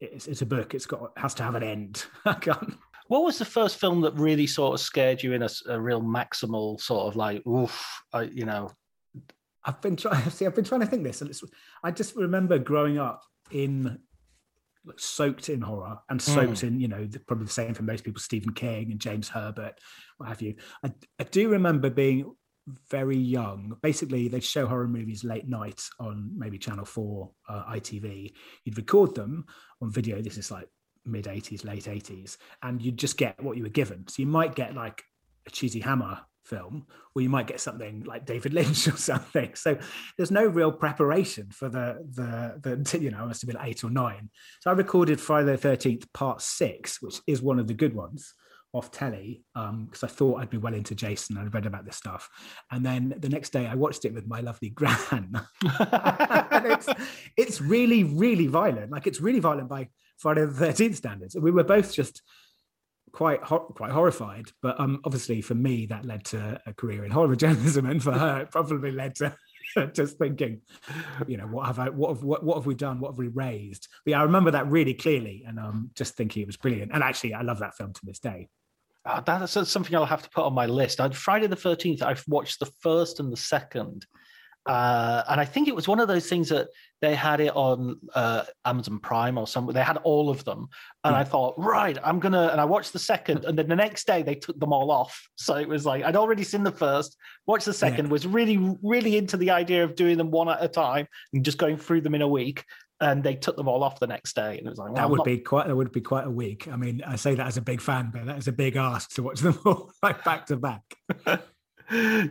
it's, it's a book. It's got, has to have an end. what was the first film that really sort of scared you in a, a real maximal sort of like, oof, I, you know, I've been trying. See, I've been trying to think this, and I just remember growing up in soaked in horror and soaked mm. in, you know, probably the same for most people, Stephen King and James Herbert, what have you. I, I do remember being very young. Basically, they'd show horror movies late night on maybe Channel 4, uh, ITV. You'd record them on video. This is like mid 80s, late 80s, and you'd just get what you were given. So you might get like a cheesy hammer film, or you might get something like David Lynch or something. So there's no real preparation for the the the you know, it must have been eight or nine. So I recorded Friday the Thirteenth Part Six, which is one of the good ones off telly because um, I thought I'd be well into Jason. I'd read about this stuff, and then the next day I watched it with my lovely gran. it's it's really really violent. Like it's really violent by Friday the Thirteenth standards. And we were both just quite quite horrified. But um, obviously for me, that led to a career in horror journalism, and for her, it probably led to just thinking, you know, what have I, what have, what, what have we done? What have we raised? But yeah, I remember that really clearly, and um, just thinking it was brilliant. And actually, I love that film to this day. Uh, that's something I'll have to put on my list. On Friday the Thirteenth, I've watched the first and the second, uh, and I think it was one of those things that they had it on uh, Amazon Prime or something. They had all of them, and I thought, right, I'm gonna. And I watched the second, and then the next day they took them all off. So it was like I'd already seen the first, watched the second, yeah. was really, really into the idea of doing them one at a time and just going through them in a week. And they took them all off the next day, and it was like well, that would not... be quite. That would be quite a week. I mean, I say that as a big fan, but that is a big ask to watch them all like back to back.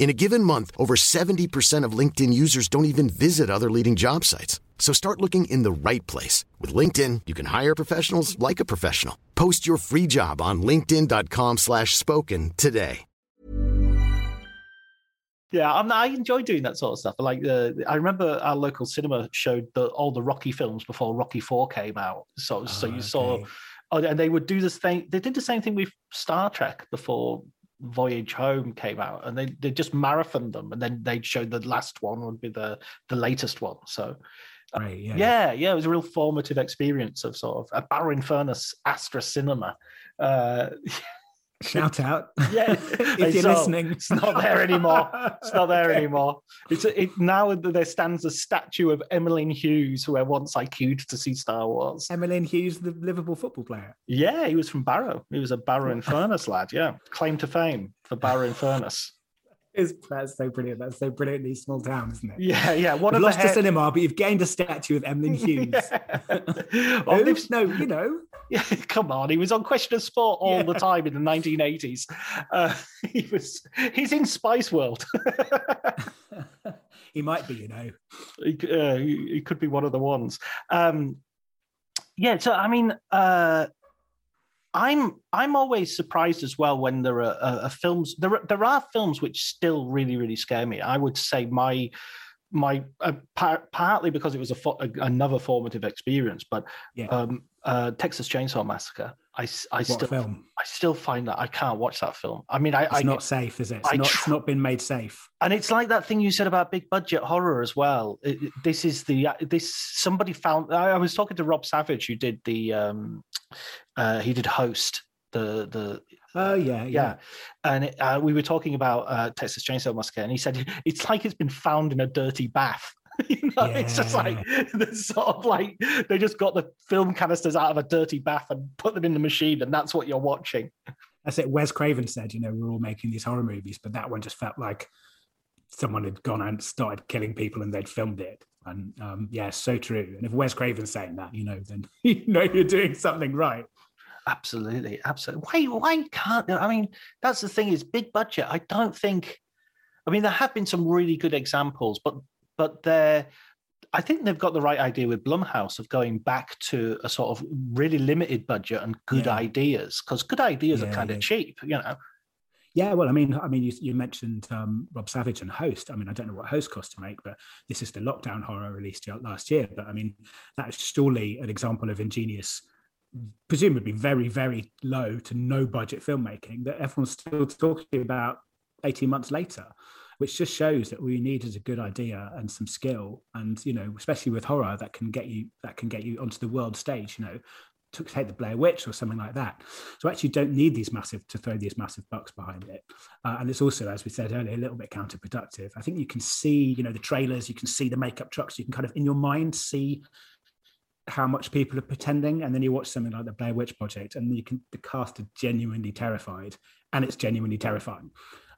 In a given month, over 70% of LinkedIn users don't even visit other leading job sites. So start looking in the right place. With LinkedIn, you can hire professionals like a professional. Post your free job on linkedin.com slash spoken today. Yeah, I'm, I enjoy doing that sort of stuff. Like the, I remember our local cinema showed the, all the Rocky films before Rocky Four came out. So, so you ah, saw, oh, and they would do this thing. They did the same thing with Star Trek before Voyage Home came out, and they they just marathoned them, and then they'd show the last one would be the the latest one. So. uh, Right, yeah. yeah, yeah, it was a real formative experience of sort of a Barrow Furness Astra Cinema. Uh, Shout out. yeah, if you're all- listening. it's not there anymore. It's not there Okay. anymore. It's it now there stands a statue of Emlyn Hughes, who I once I queued to see Star Wars. Emlyn Hughes, the Liverpool football player. Yeah, he was from Barrow. He was a Barrow and Furnace lad. Yeah, claim to fame for Barrow-in-Furness. Is that's so brilliant. That's so brilliant in brilliantly small town, isn't it? Yeah, yeah. One You've of lost the head- cinema, but you've gained a statue of Emlyn Hughes. Yeah. Oh, Who? they've- No, you know. Yeah, come on. He was on Question of Sport all the time in the 1980s. Uh, he was. He's in Spice World. he might be, you know. he, uh, he he could be one of the ones. Um, yeah, so I mean, uh, I'm I'm always surprised as well when there are uh, uh, films. There are, there are films which still really really scare me. I would say my my uh, par- partly because it was a, fo- another formative experience, but Yeah. um, uh, Texas Chainsaw Massacre. I, I still film? I still find that I can't watch that film. I mean, I, It's I not safe, is it? It's, I not, tr- it's not been made safe. and it's like that thing you said about big budget horror as well. It- it- this is the this somebody found. I, I was talking to Rob Savage who did the um, uh, he did host the the Oh, yeah, yeah. yeah, and it, uh, we were talking about uh, Texas Chainsaw Massacre, and he said it's like it's been found in a dirty bath. you know, it's just like sort of like they just got the film canisters out of a dirty bath and put them in the machine, and that's what you're watching. That's it. Wes Craven said, you know, we're all making these horror movies, but that one just felt like someone had gone and started killing people and they'd filmed it. And um, yeah, so true. And if Wes Craven's saying that, you know, then you know you're doing something right. Absolutely, absolutely. Why? Why can't? I mean, that's the thing. Is big budget. I don't think. I mean, there have been some really good examples, but but they're. I think they've got the right idea with Blumhouse of going back to a sort of really limited budget and good Yeah. ideas because good ideas are Yeah, kind of yeah. cheap, you know. Yeah, well, I mean, I mean, you, you mentioned um, Rob Savage and Host. I mean, I don't know what Host cost to make, but this is the lockdown horror released last year. But I mean, that is surely an example of ingenious, presumably very, very low to no budget filmmaking that everyone's still talking about 18 months later, which just shows that all you need is a good idea and some skill. And, you know, especially with horror, that can get you that can get you onto the world stage, you know, to take the Blair Witch or something like that. So actually, don't need these massive to throw these massive bucks behind it. Uh, and it's also, as we said earlier, a little bit counterproductive. I think you can see, you know, the trailers, you can see the makeup trucks, you can kind of in your mind see how much people are pretending, and then you watch something like the Blair Witch Project, and you can the cast are genuinely terrified, and it's genuinely terrifying.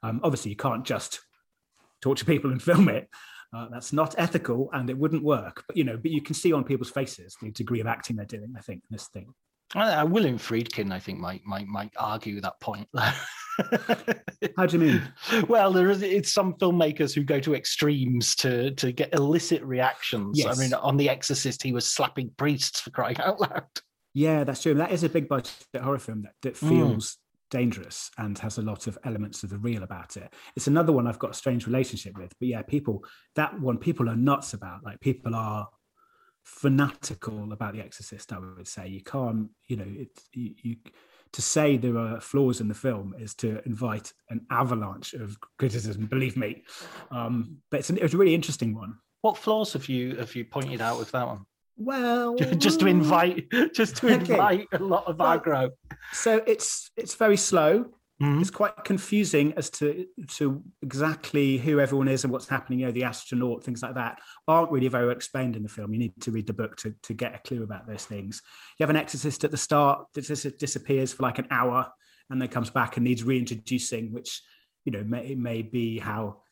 Um, obviously, you can't just torture people and film it. Uh, that's not ethical, and it wouldn't work. But you know, but you can see on people's faces the degree of acting they're doing. I think in this thing. Uh, William Friedkin, I think, might might might argue that point. How do you mean? well, there is it's some filmmakers who go to extremes to to get illicit reactions. Yes. I mean, on The Exorcist, he was slapping priests for crying out loud. Yeah, that's true. That is a big budget horror film that, that Mm. feels dangerous and has a lot of elements of the real about it. It's another one I've got a strange relationship with. But yeah, people that one people are nuts about. Like people are fanatical about The Exorcist. I would say you can't, you know, it you, you to say there are flaws in the film is to invite an avalanche of criticism. Believe me, um, but it's, an, it's a really interesting one. What flaws have you have you pointed out with that one? Well, just to invite, just to Okay. invite a lot of aggro. so it's it's very slow Mhm. it's quite confusing as to to exactly who everyone is and what's happening. You know, the astronaut, things like that, aren't really very well explained in the film. You need to read the book to to get a clue about those things. You have an exorcist at the start that disappears for like an hour and then comes back and needs reintroducing, which you know may, it may be how.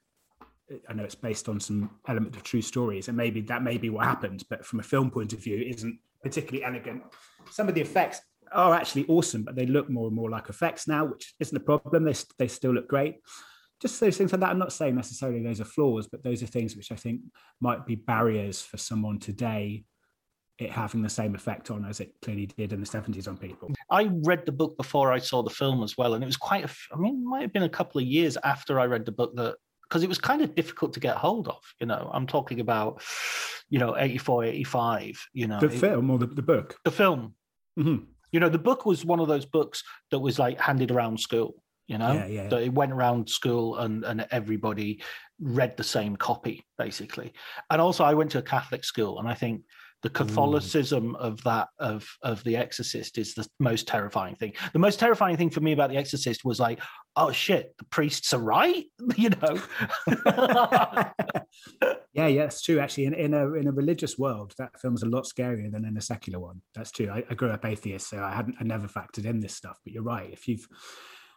I know it's based on some element of true stories, and maybe that may be what happened. But from a film point of view, isn't particularly elegant. Some of the effects are actually awesome, but they look more and more like effects now, which isn't a problem. They, they still look great. Just those things like that. I'm not saying necessarily those are flaws, but those are things which I think might be barriers for someone today, it having the same effect on as it clearly did in the 70s on people. I read the book before I saw the film as well, and it was quite a. I mean, it might have been a couple of years after I read the book that because it was kind of difficult to get hold of. You know, I'm talking about, you know, 84, 85. You know, The it- film or the, the book? the film. Mhm. You know, the book was one of those books that was like handed around school. You know, Yeah, yeah. that it went around school and and everybody read the same copy basically. And also, I went to a Catholic school, and I think the mm. Catholicism of that of of The Exorcist is the most terrifying thing. The most terrifying thing for me about The Exorcist was like, oh shit, the priests are right. You know. yeah, yeah, it's true. Actually, in, in a in a religious world, that film's a lot scarier than in a secular one. That's true. I, I grew up atheist, so I hadn't, I never factored in this stuff. But you're right. If you've,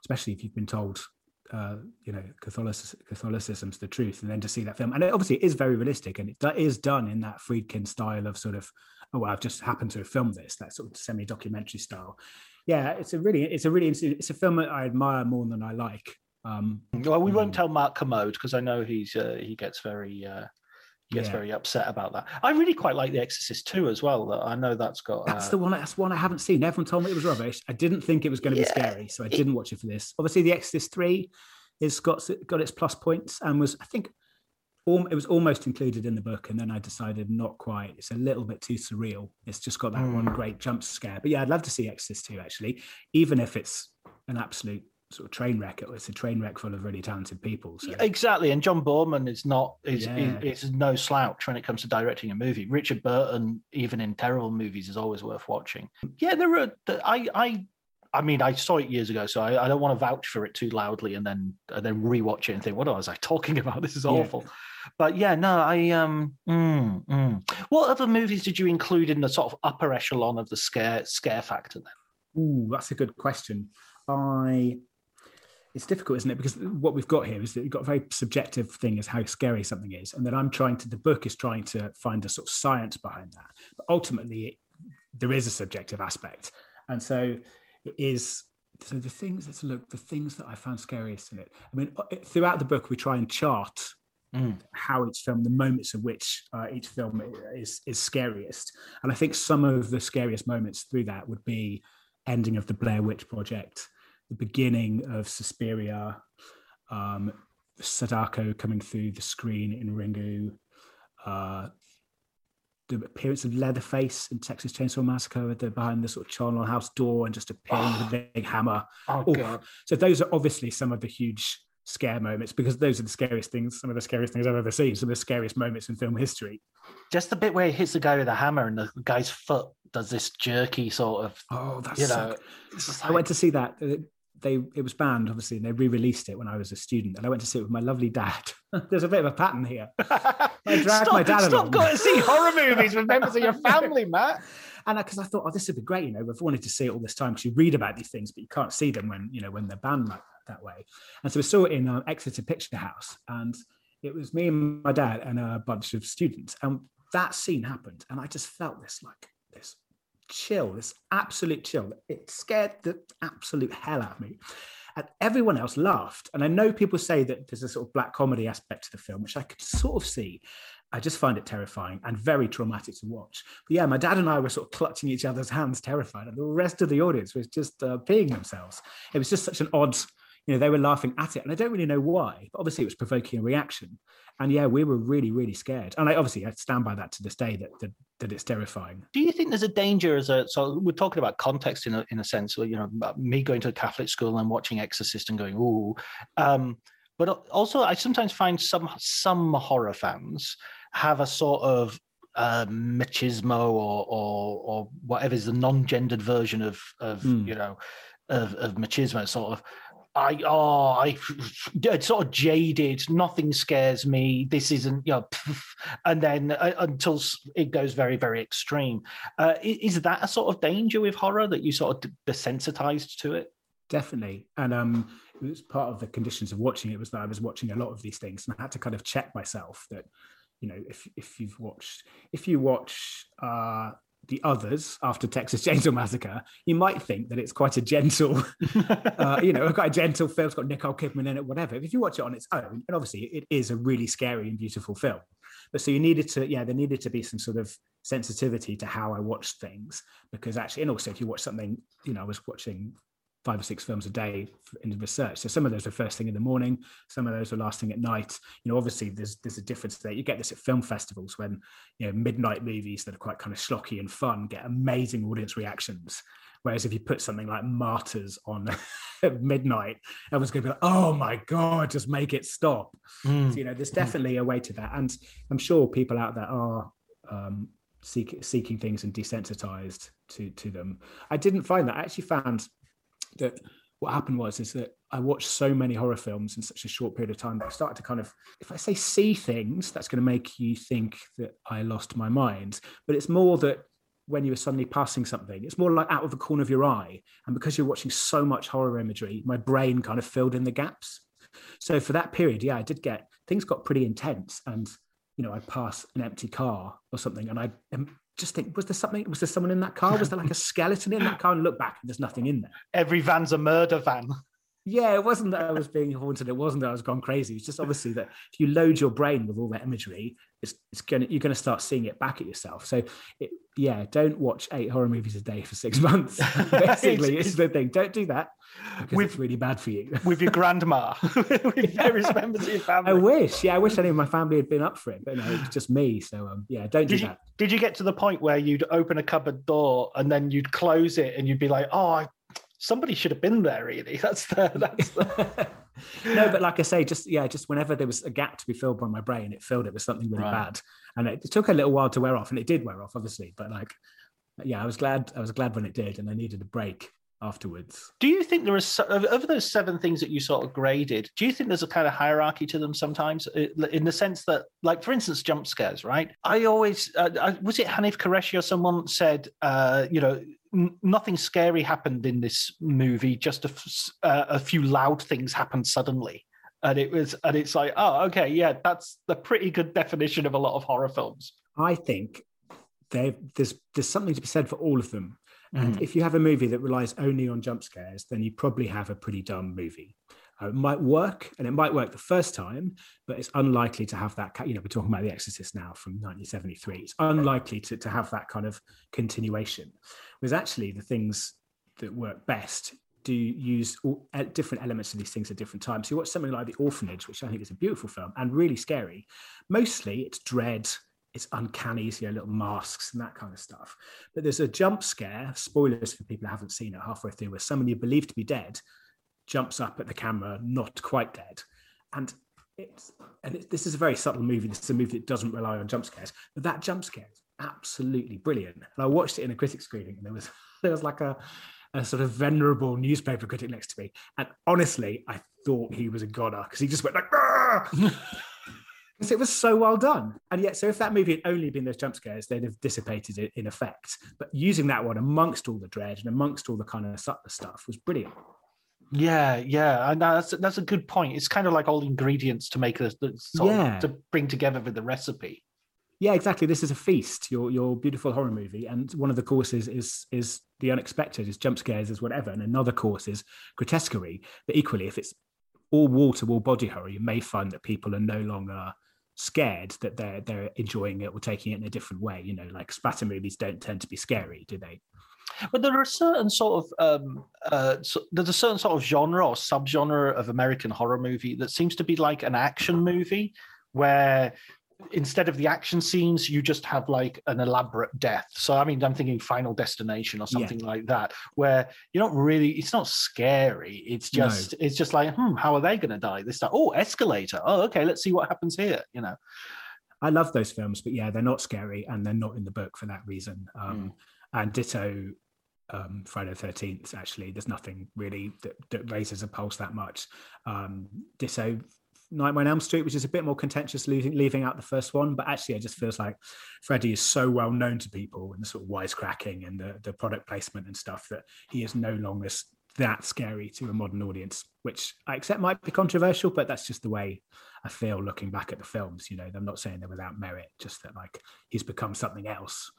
especially if you've been told, uh, you know, Catholicism, Catholicism's the truth, and then to see that film, and it obviously it is very realistic, and it do- is done in that Friedkin style of sort of, oh, well, I've just happened to have filmed this, that sort of semi-documentary style. Yeah, it's a really, it's a really, it's a film that I admire more than I like. Um, Well, we Mm. won't tell Mark Kermode because I know he's uh, he gets very uh, gets Yeah. very upset about that. I really quite like The Exorcist too as well. I know that's got. That's uh, the one. That's one I haven't seen. Everyone told me it was rubbish. I didn't think it was going to Yeah, be scary, so I didn't watch it for this. Obviously, The Exorcist Three is got got its plus points and was I think it was almost included in the book, and then I decided not quite. It's a little bit too surreal. It's just got that one Mm. great jump scare. But yeah, I'd love to see Exorcist Two actually, even if it's an absolute sort of train wreck. It's a train wreck full of really talented people. So. Exactly, and John Boorman is not is, Yeah. is is no slouch when it comes to directing a movie. Richard Burton, even in terrible movies, is always worth watching. Yeah, there are. I I I mean, I saw it years ago, so I, I don't want to vouch for it too loudly and then and then rewatch it and think, what was I talking about? This is Yeah. awful. But yeah, no, I um. mm, mm. What other movies did you include in the sort of upper echelon of the scare scare factor then? Ooh, that's a good question. I it's difficult, isn't it? Because what we've got here is that you've got a very subjective thing as how scary something is, and then I'm trying to the book is trying to find a sort of science behind that. But ultimately, it, there is a subjective aspect, and so it is. So the things let's look the things that I found scariest in it. I mean, throughout the book, we try and chart Mm. how each film, the moments of which uh, each film is is scariest. And I think some of the scariest moments through that would be ending of the Blair Witch Project, the beginning of Suspiria, um, Sadako coming through the screen in Ringu, uh, the appearance of Leatherface in Texas Chainsaw Massacre at the, behind the sort of charnel house door and just appearing with a big hammer. Oh Oof. god. So those are obviously some of the huge scare moments because those are the scariest things, some of the scariest things I've ever seen, some of the scariest moments in film history. Just the bit where he hits the guy with a hammer and the guy's foot does this jerky sort of Oh, that's you know. I went to see that. They it was banned, obviously, and they re-released it when I was a student. And I went to see it with my lovely dad. There's a bit of a pattern here. I dragged stop, my dad stop along. going to see horror movies with members of your family, Matt. And because I thought, oh, this would be great, you know, I've wanted to see it all this time because you read about these things, but you can't see them when you know when they're banned like that way. And so we saw it in um, Exeter Picture House, and it was me and my dad and a bunch of students, and that scene happened, and I just felt this like chill, this absolute chill. It scared the absolute hell out of me. And everyone else laughed. And I know people say that there's a sort of black comedy aspect to the film, which I could sort of see. I just find it terrifying and very traumatic to watch. But yeah, my dad and I were sort of clutching each other's hands, terrified, and the rest of the audience was just uh, peeing themselves. It was just such an odd, you know, they were laughing at it, and I don't really know why, but obviously it was provoking a reaction. And yeah, we were really, really scared. And I obviously I stand by that to this day that that, that it's terrifying. Do you think there's a danger as a so we're talking about context in a in a sense, you know, me going to a Catholic school and watching Exorcist and going ooh, um, but also I sometimes find some some horror fans have a sort of uh, machismo or or or whatever is the non-gendered version of of Hmm. you know of, of machismo, sort of I oh I it's sort of jaded. Nothing scares me. This isn't you know, and then uh, until it goes very very extreme. Uh, is that a sort of danger with horror that you sort of desensitized to it? Definitely, and um, it was part of the conditions of watching it was that I was watching a lot of these things, and I had to kind of check myself that you know if if you've watched if you watch uh the others after Texas Chainsaw Massacre, you might think that it's quite a gentle, uh, you know, quite a gentle film. It's got Nicole Kidman in it, whatever. If you watch it on its own, and obviously it is a really scary and beautiful film, but so you needed to, yeah, there needed to be some sort of sensitivity to how I watched things because actually, and also if you watch something, you know, I was watching five or six films a day in research. So some of those are first thing in the morning, some of those are last thing at night. You know, obviously there's there's a difference there. You get this at film festivals when you know midnight movies that are quite kind of schlocky and fun get amazing audience reactions. Whereas if you put something like Martyrs on at midnight, everyone's going to be like, "Oh my god, just make it stop!" Mm. So, you know, there's definitely a way to that, and I'm sure people out there are um, seek, seeking things and desensitized to to them. I didn't find that. I actually found that what happened was is that I watched so many horror films in such a short period of time that I started to kind of, if I say see things, that's going to make you think that I lost my mind. But it's more that when you were suddenly passing something, it's more like out of the corner of your eye. And because you're watching so much horror imagery, my brain kind of filled in the gaps. So for that period, yeah, I did get things got pretty intense. And, you know, I'd pass an empty car or something and I just think, was there something? Was there someone in that car? Was there like a skeleton in that car? And look back, and there's nothing in there. Every van's a murder van. Yeah, it wasn't that I was being haunted. It wasn't that I was gone crazy. It's just obviously that if you load your brain with all that imagery, it's, it's gonna you're gonna start seeing it back at yourself. So, it, yeah, don't watch eight horror movies a day for six months. Basically, it's, it's the thing. Don't do that because with, it's really bad for you. with your grandma, with various members of your family. I wish, yeah, I wish any of my family had been up for it, but no, it's just me. So, um, yeah, don't did do you, that. Did you get to the point where you'd open a cupboard door and then you'd close it and you'd be like, oh, I somebody should have been there. Really, that's the that's the. no, but like I say, just yeah, just whenever there was a gap to be filled by my brain, it filled it with something really right. bad, and it, it, took a little while to wear off, and it did wear off, obviously. But like, yeah, I was glad. I was glad when it did, and I needed a break afterwards. Do you think there is of those seven things that you sort of graded? Do you think there's a kind of hierarchy to them sometimes, in the sense that, like for instance, jump scares, right? I always uh, was it Hanif Kureishi or someone said, uh, you know, nothing scary happened in this movie. Just a, uh, a few loud things happened suddenly, and it was and it's like, oh, okay, yeah, that's the pretty good definition of a lot of horror films. I think there's there's something to be said for all of them. And mm-hmm. if you have a movie that relies only on jump scares, then you probably have a pretty dumb movie. Uh, it might work, and it might work the first time, but it's unlikely to have that. You know, we're talking about The Exorcist now from 1973. It's unlikely to, to have that kind of continuation. Whereas actually, the things that work best do use all, different elements of these things at different times. So you watch something like The Orphanage, which I think is a beautiful film and really scary. Mostly, it's dread it's uncanny, you know, little masks and that kind of stuff. But there's a jump scare, spoilers for people who haven't seen it halfway through, where someone you believe to be dead jumps up at the camera, not quite dead. And it's and it, this is a very subtle movie. This is a movie that doesn't rely on jump scares, but that jump scare is absolutely brilliant. And I watched it in a critic screening, and there was there was like a a sort of venerable newspaper critic next to me, and honestly, I thought he was a goner because he just went like. Because it was so well done, and yet, so if that movie had only been those jump scares, they'd have dissipated it in effect. But using that one amongst all the dread and amongst all the kind of subtle stuff was brilliant. Yeah, yeah, and that's that's a good point. It's kind of like all the ingredients to make a yeah. to bring together with the recipe. Yeah, exactly. This is a feast. Your your beautiful horror movie, and one of the courses is is the unexpected, is jump scares, is whatever, and another course is grotesquerie. But equally, if it's all wall to wall body horror, you may find that people are no longer scared that they're they're enjoying it or taking it in a different way. You know, like splatter movies don't tend to be scary, do they? But there are certain sort of um, uh, so there's a certain sort of genre or subgenre of American horror movie that seems to be like an action movie where instead of the action scenes, you just have like an elaborate death. So I mean, I'm thinking Final Destination or something yeah. like that, where you're not really. It's not scary. It's just. No. It's just like, hmm, how are they going to die? This time, oh, escalator. Oh, okay. Let's see what happens here. You know. I love those films, but yeah, they're not scary and they're not in the book for that reason. Um, mm. And ditto um, Friday the Thirteenth. Actually, there's nothing really that, that raises a pulse that much. Um, Disso Nightmare on Elm Street, which is a bit more contentious, leaving, leaving out the first one. But actually, it just feels like Freddy is so well known to people and the sort of wisecracking and the, the product placement and stuff that he is no longer that scary to a modern audience, which I accept might be controversial, but that's just the way I feel looking back at the films. You know, I'm not saying they're without merit, just that like he's become something else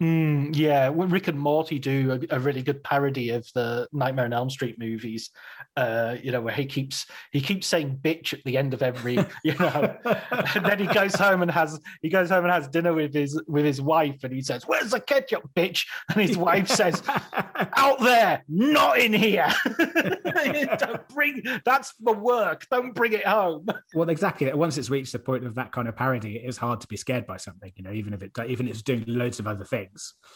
Mm, yeah, when Rick and Morty do a, a, really good parody of the Nightmare on Elm Street movies, uh, you know, where he keeps he keeps saying "bitch" at the end of every, you know, and then he goes home and has he goes home and has dinner with his with his wife, and he says, "Where's the ketchup, bitch?" And his wife says, "Out there, not in here. Don't bring that's for work. Don't bring it home." Well, exactly. Once it's reached the point of that kind of parody, it is hard to be scared by something, you know, even if it even if it's doing loads of other things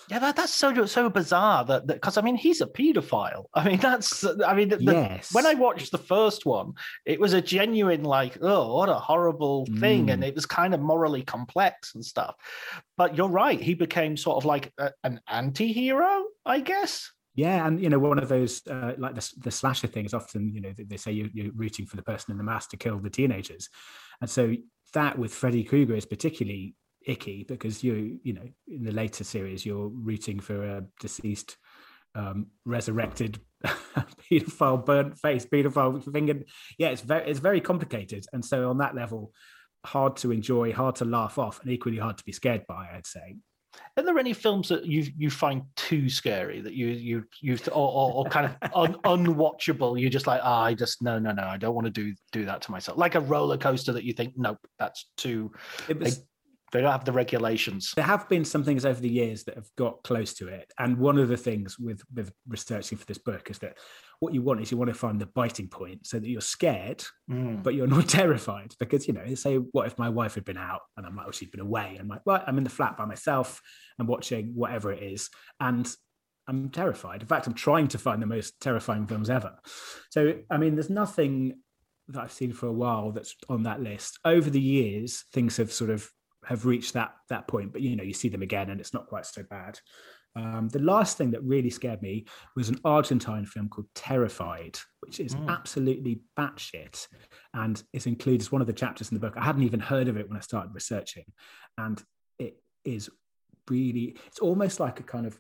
Yeah, that, that's so so bizarre that because I mean he's a paedophile. I mean that's I mean the, yes. when I watched the first one, it was a genuine like oh what a horrible thing, mm. and it was kind of morally complex and stuff. But you're right, he became sort of like a, an anti-hero, I guess. Yeah, and you know, one of those uh, like the, the slasher things. Often, you know, they say you, you're rooting for the person in the mask to kill the teenagers, and so that with Freddy Krueger is particularly icky because you you know in the later series you're rooting for a deceased um, resurrected pedophile burnt face pedophile finger yeah it's very it's very complicated and so on that level hard to enjoy hard to laugh off and equally hard to be scared by i'd say are there any films that you you find too scary that you you you or, or, or kind of un, unwatchable? You're just like, ah, oh, I just no no no, I don't want to do do that to myself. Like a roller coaster that you think, nope, that's too. It was, they, don't have the regulations. There have been some things over the years that have got close to it. And one of the things with with researching for this book is that what you want is you want to find the biting point so that you're scared, mm. but you're not terrified. Because you know, say what if my wife had been out and I'm like, oh, she's been away, and I'm like, well, I'm in the flat by myself and watching whatever it is, and I'm terrified. In fact, I'm trying to find the most terrifying films ever. So, I mean, there's nothing that I've seen for a while that's on that list. Over the years, things have sort of have reached that that point, but you know, you see them again, and it's not quite so bad. Um, the last thing that really scared me was an Argentine film called Terrified, which is mm. absolutely batshit and is included as one of the chapters in the book. I hadn't even heard of it when I started researching, and it is really, it's almost like a kind of,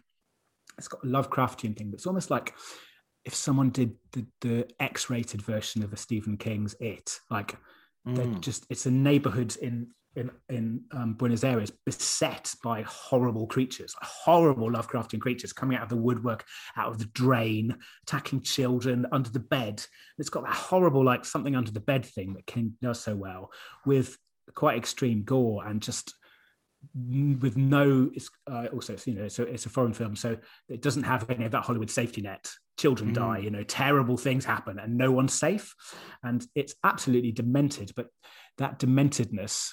it's got a Lovecraftian thing, but it's almost like if someone did the, the X-rated version of a Stephen King's It, like mm. just, it's a neighborhood in in in um, Buenos Aires beset by horrible creatures, horrible Lovecraftian creatures coming out of the woodwork, out of the drain, attacking children under the bed. It's got that horrible like something under the bed thing that King does so well with quite extreme gore and just with no it's uh, also you know so it's a foreign film so it doesn't have any of that hollywood safety net children mm. die you know terrible things happen and no one's safe and it's absolutely demented but that dementedness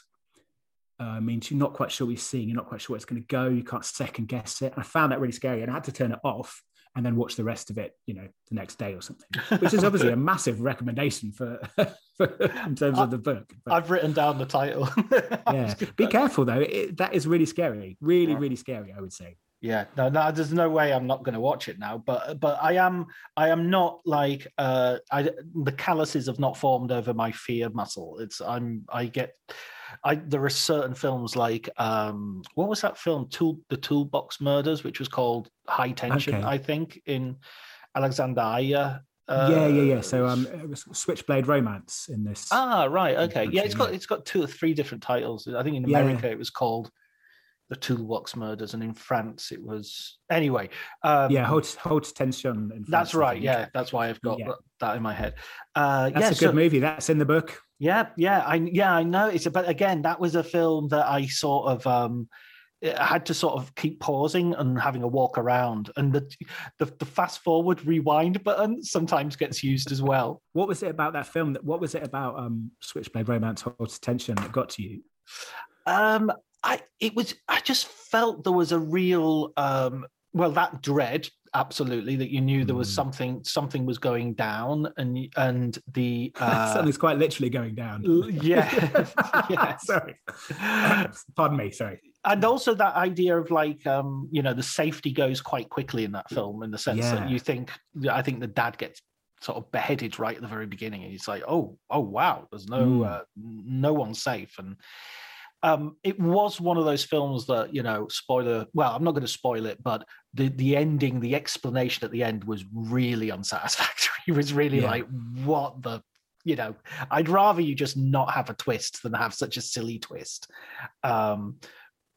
uh, means you're not quite sure what you're seeing. You're not quite sure where it's going to go. You can't second guess it. And I found that really scary, and I had to turn it off and then watch the rest of it, you know, the next day or something. Which is obviously a massive recommendation for, for in terms I, of the book. But, I've written down the title. yeah, be careful though. It, that is really scary. Really, really scary. I would say. Yeah, no, no, there's no way I'm not going to watch it now. But but I am I am not like uh I the calluses have not formed over my fear muscle. It's I'm I get I there are certain films like um what was that film Tool the Toolbox Murders which was called High Tension okay. I think in Alexandria. Uh, yeah, yeah, yeah. So um, it was Switchblade Romance in this. Ah, right. Okay. Yeah, it's got it's got two or three different titles. I think in America yeah. it was called the Toolbox Murders, and in France it was anyway. Um, yeah, Haute, Haute Tension. that's right. Yeah, that's why I've got yeah. that in my head. Uh, that's yeah, a good so, movie. That's in the book. Yeah, yeah, I yeah I know. It's but again that was a film that I sort of um I had to sort of keep pausing and having a walk around, and the, the, the fast forward rewind button sometimes gets used as well. What was it about that film? That what was it about um Switchblade Romance Haute Tension that got to you? Um, I it was I just felt there was a real um well that dread absolutely that you knew there was Mm. something something was going down and and the uh, Something's quite literally going down. l- yeah sorry. Pardon me. Sorry. and also that idea of like um you know the safety goes quite quickly in that film in the sense Yeah. that you think i think the dad gets sort of beheaded right at the very beginning and he's like oh oh wow there's no Mm. uh, no one's safe and um it was one of those films that you know spoiler well i'm not going to spoil it but the the ending the explanation at the end was really unsatisfactory it was really Yeah. like what the you know i'd rather you just not have a twist than have such a silly twist um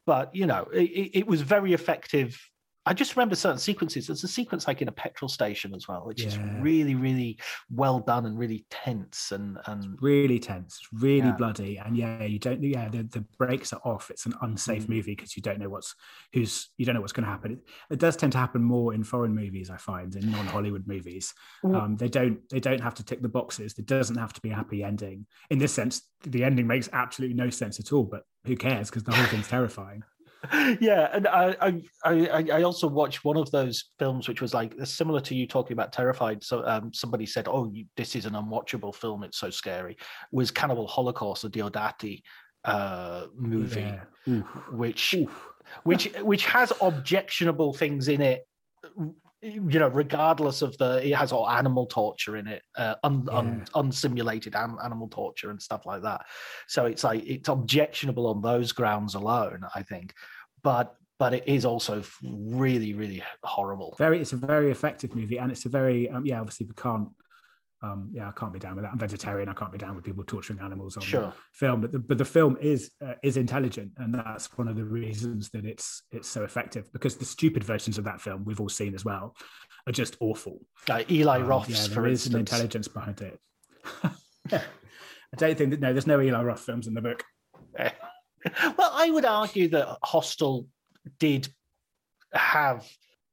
but you know it, it- it was very effective i just remember certain sequences there's a sequence like in a petrol station as well which is really really well done and really tense and and Really tense, really Yeah. bloody, and yeah, you don't. Yeah, the, the brakes are off. It's an unsafe Mm. movie because you don't know what's who's you don't know what's going to happen. It, it does tend to happen more in foreign movies, I find, in non-Hollywood movies. Mm. Um, they don't they don't have to tick the boxes. There doesn't have to be a happy ending. In this sense, the ending makes absolutely no sense at all. But who cares? Because the whole thing's terrifying. Yeah and I, I i i also watched one of those films which was like similar to you talking about terrified so um somebody said oh you, this is an unwatchable film it's so scary was cannibal holocaust the Deodato uh movie Yeah. Which Oof. which which has objectionable things in it you know regardless of the it has all animal torture in it uh, un, un, unsimulated an, animal torture and stuff like that. So it's like it's objectionable on those grounds alone i think. But but it is also really really horrible. Very it's a very effective movie and it's a very um, yeah obviously we can't um yeah i can't be down with that i'm vegetarian i can't be down with people torturing animals on Sure. film but the, but the film is uh, is intelligent and that's one of the reasons that it's it's so effective because the stupid versions of that film we've all seen as well are just awful like eli Um, roth's yeah, for there is an intelligence behind it i don't think that no there's no eli roth films in the book well, I would argue that Hostel did have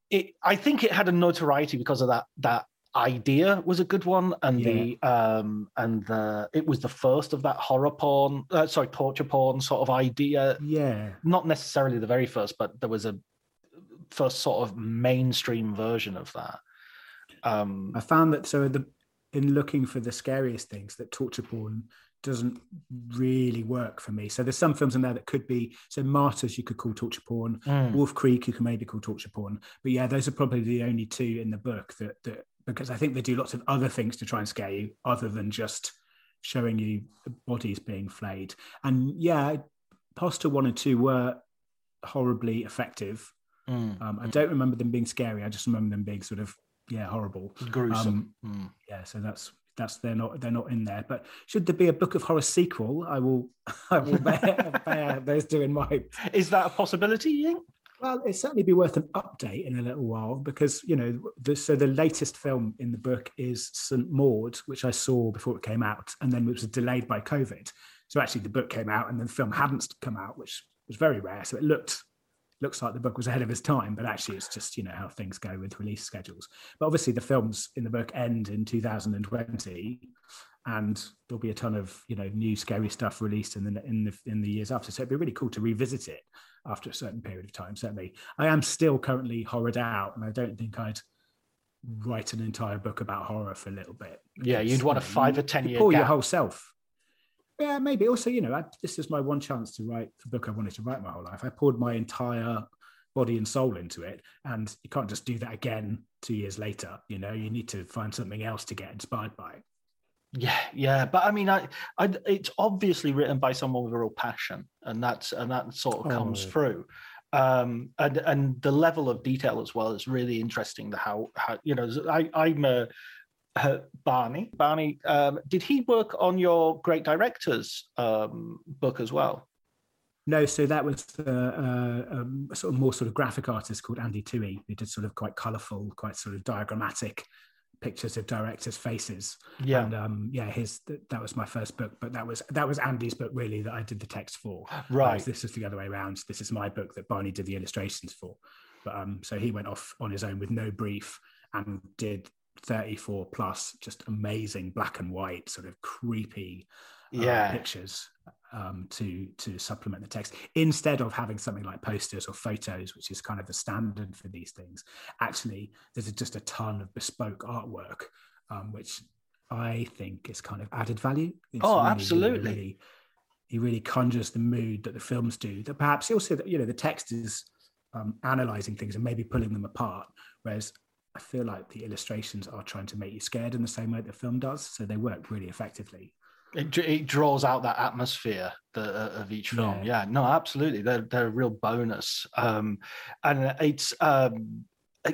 it. I think it had a notoriety because of that. That idea was a good one, and the um and the it was the first of that horror porn, uh, sorry, torture porn sort of idea. yeah Not necessarily the very first, but there was a first sort of mainstream version of that. Um, I found that so the in looking for the scariest things that torture porn doesn't really work for me. So there's some films in there that could be so Martyrs you could call torture porn, Mm. Wolf Creek you can maybe call torture porn. But yeah, those are probably the only two in the book that that because I think they do lots of other things to try and scare you other than just showing you bodies being flayed. And yeah, Hostel one and two were horribly effective. mm, Um, I don't remember them being scary. I just remember them being sort of yeah horrible. gruesome. Um, Mm. yeah so that's that's they're not they're not in there but should there be a book of horror sequel i will i will bear, bear those two in mind Is that a possibility? You think? Well it'd certainly be worth an update in a little while because you know the, so the latest film in the book is st maud which i saw before it came out and then it was delayed by covid. So actually the book came out and then the film hadn't come out which was very rare. So it looked looks like the book was ahead of its time but actually it's just you know how things go with release schedules. But obviously the films in the book end in 2020 and there'll be a ton of you know new scary stuff released in the in the in the years after. So it'd be really cool to revisit it after a certain period of time certainly. I am still currently horrored out and i don't think i'd write an entire book about horror for a little bit Yeah, you'd want a five or 10 you year pour your whole self. Yeah maybe. Also you know I, this is my one chance to write the book i wanted to write my whole life. I poured my entire body and soul into it and you can't just do that again two years later you know? You need to find something else to get inspired by Yeah, yeah, but I mean, I, I, it's obviously written by someone with a real passion, and that's and that sort of comes Oh. through. Um, and and the level of detail as well is really interesting. The how how you know, I I'm a, uh, Barney. Barney, um, did he work on your Great Directors um, book as well? No, so that was uh, uh, um, a sort of more sort of graphic artist called Andy Toohey, who did sort of quite colourful, quite sort of diagrammatic pictures of directors' faces. Yeah. and um, yeah, his that was my first book, but that was that was Andy's book really that I did the text for. Right. This is the other way around. This is my book that Barney did the illustrations for. But um, so he went off on his own with no brief and did 34 plus just amazing black and white, sort of creepy uh, Yeah. pictures. Um, to to supplement the text instead of having something like posters or photos, which is kind of the standard for these things. Actually, there's just a ton of bespoke artwork, um, which I think is kind of added value. It's oh, really, absolutely. Really, he really conjures the mood that the films do. That perhaps also, you know, the text is um, analyzing things and maybe pulling them apart, whereas I feel like the illustrations are trying to make you scared in the same way the film does. So they work really effectively. It, it draws out that atmosphere the, uh, of each film. Yeah. yeah. no, absolutely. They're, they're a real bonus. Um, and it's, um,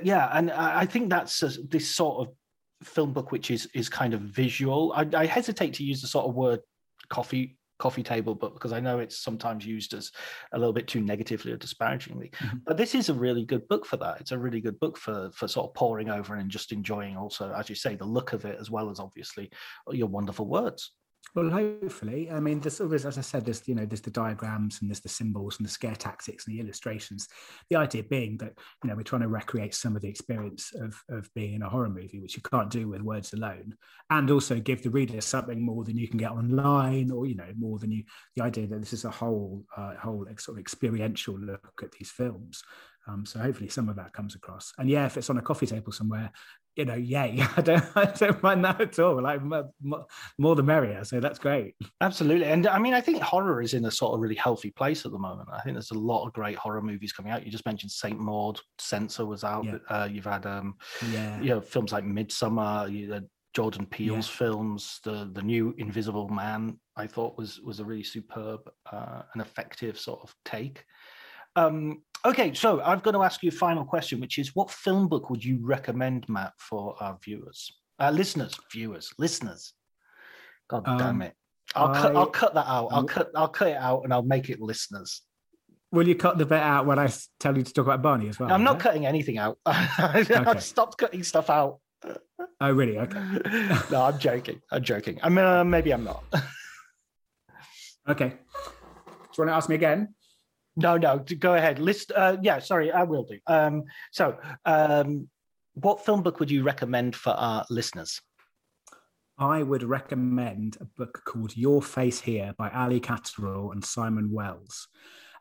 yeah, and I think that's a, this sort of film book which is is kind of visual. I, I hesitate to use the sort of word coffee coffee table book because I know it's sometimes used as a little bit too negatively or disparagingly. Mm-hmm. But this is a really good book for that. It's a really good book for for sort of pouring over and just enjoying also, as you say, the look of it as well as obviously your wonderful words. Well, hopefully. I mean, there's always, as I said, there's you know, there's the diagrams and there's the symbols and the scare tactics and the illustrations. The idea being that you know we're trying to recreate some of the experience of of being in a horror movie, which you can't do with words alone, and also give the reader something more than you can get online, or you know, more than you. The idea that this is a whole uh, whole sort of experiential look at these films. Um, so hopefully some of that comes across. And yeah, if it's on a coffee table somewhere, you know, yay! I don't, I don't mind that at all. Like more, more the merrier. So that's great. Absolutely, and I mean, I think horror is in a sort of really healthy place at the moment. I think there's a lot of great horror movies coming out. You just mentioned Saint Maud, Censor was out. Yeah. Uh, you've had, um, yeah, you know, films like Midsommar. You had Jordan Peele's yeah. films. The the new Invisible Man, I thought was was a really superb uh, and effective sort of take. Um, okay, so I've got to ask you a final question, which is what film book would you recommend, Matt, for our viewers, uh, listeners, viewers, listeners? God um, damn it! I'll I, cut. I'll cut that out. I'll cut. I'll cut it out, and I'll make it listeners. Will you cut the bit out when I tell you to talk about Barney as well? I'm not cutting anything out. I've okay. stopped cutting stuff out. Oh, really? Okay. no, I'm joking. I'm joking. I mean, uh, maybe I'm not. okay. Do you want to ask me again? No, no, go ahead. List. Uh, yeah, sorry, I will do. Um, so, um, what film book would you recommend for our listeners? I would recommend a book called Your Face Here by Ali Catterall and Simon Wells.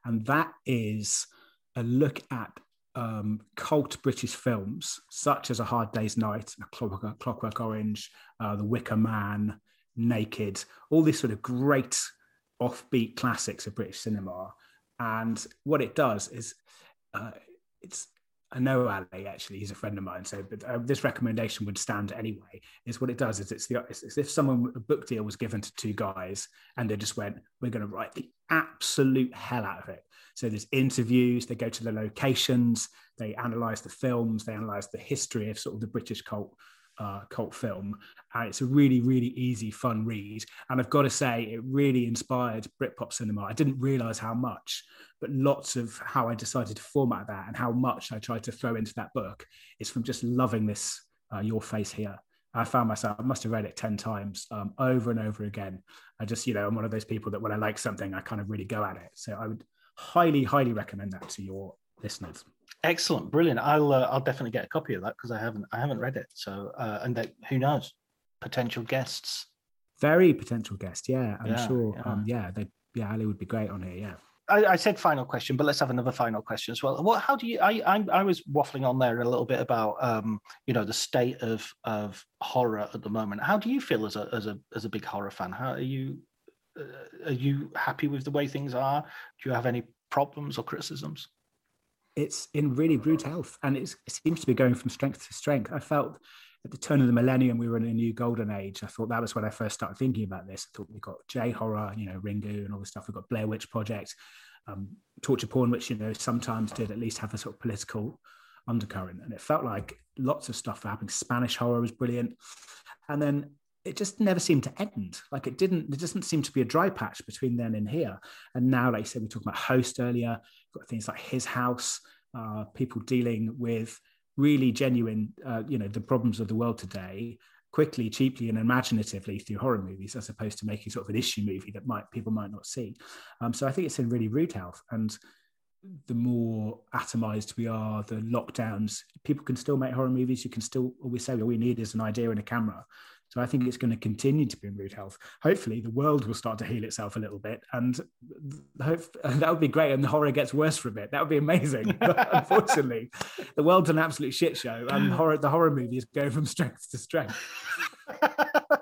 And that is a look at um, cult British films such as A Hard Day's Night, Clockwork, Clockwork Orange, uh, The Wicker Man, Naked, all these sort of great offbeat classics of British cinema and what it does is, uh, it's I know Ali actually; he's a friend of mine. So, but uh, this recommendation would stand anyway. Is what it does is it's the it's as if someone a book deal was given to two guys and they just went, "We're going to write the absolute hell out of it." So there's interviews. They go to the locations. They analyze the films. They analyze the history of sort of the British cult uh, cult film. And it's a really, really easy, fun read. And I've got to say, it really inspired Britpop cinema. I didn't realize how much, but lots of how I decided to format that and how much I tried to throw into that book is from just loving this, uh, Your Face Here. I found myself, I must have read it 10 times um, over and over again. I just, you know, I'm one of those people that when I like something, I kind of really go at it. So I would highly, highly recommend that to your listeners. Excellent, brilliant. I'll uh, I'll definitely get a copy of that because I haven't I haven't read it. So uh, and that who knows, potential guests. Very potential guest, yeah. I'm yeah, sure. Yeah, um, yeah they yeah, Ali would be great on here. Yeah. I, I, said final question, but let's have another final question as well. What? How do you? I I, I was waffling on there a little bit about um, you know the state of of horror at the moment. How do you feel as a as a as a big horror fan? How are you? Uh, are you happy with the way things are? Do you have any problems or criticisms? It's in really rude health and it seems to be going from strength to strength. I felt at the turn of the millennium, we were in a new golden age. I thought that was when I first started thinking about this. I thought we got J horror, you know, Ringu and all this stuff. We've got Blair Witch Project, um, torture porn, which, you know, sometimes did at least have a sort of political undercurrent. And it felt like lots of stuff happening. Spanish horror was brilliant. And then it just never seemed to end. Like it didn't, there doesn't seem to be a dry patch between then and here. And now, like I said, we talked about Host earlier, got things like His House, uh, people dealing with really genuine, uh, you know, the problems of the world today quickly, cheaply, and imaginatively through horror movies, as opposed to making sort of an issue movie that might people might not see. Um, so I think it's in really rude health. And the more atomized we are, the lockdowns, people can still make horror movies. You can still, we say, all we need is an idea and a camera So I think it's going to continue to be in rude health. Hopefully, the world will start to heal itself a little bit, and hope, that would be great. And the horror gets worse for a bit. That would be amazing. But unfortunately, the world's an absolute shit show, and horror, the horror movies go from strength to strength.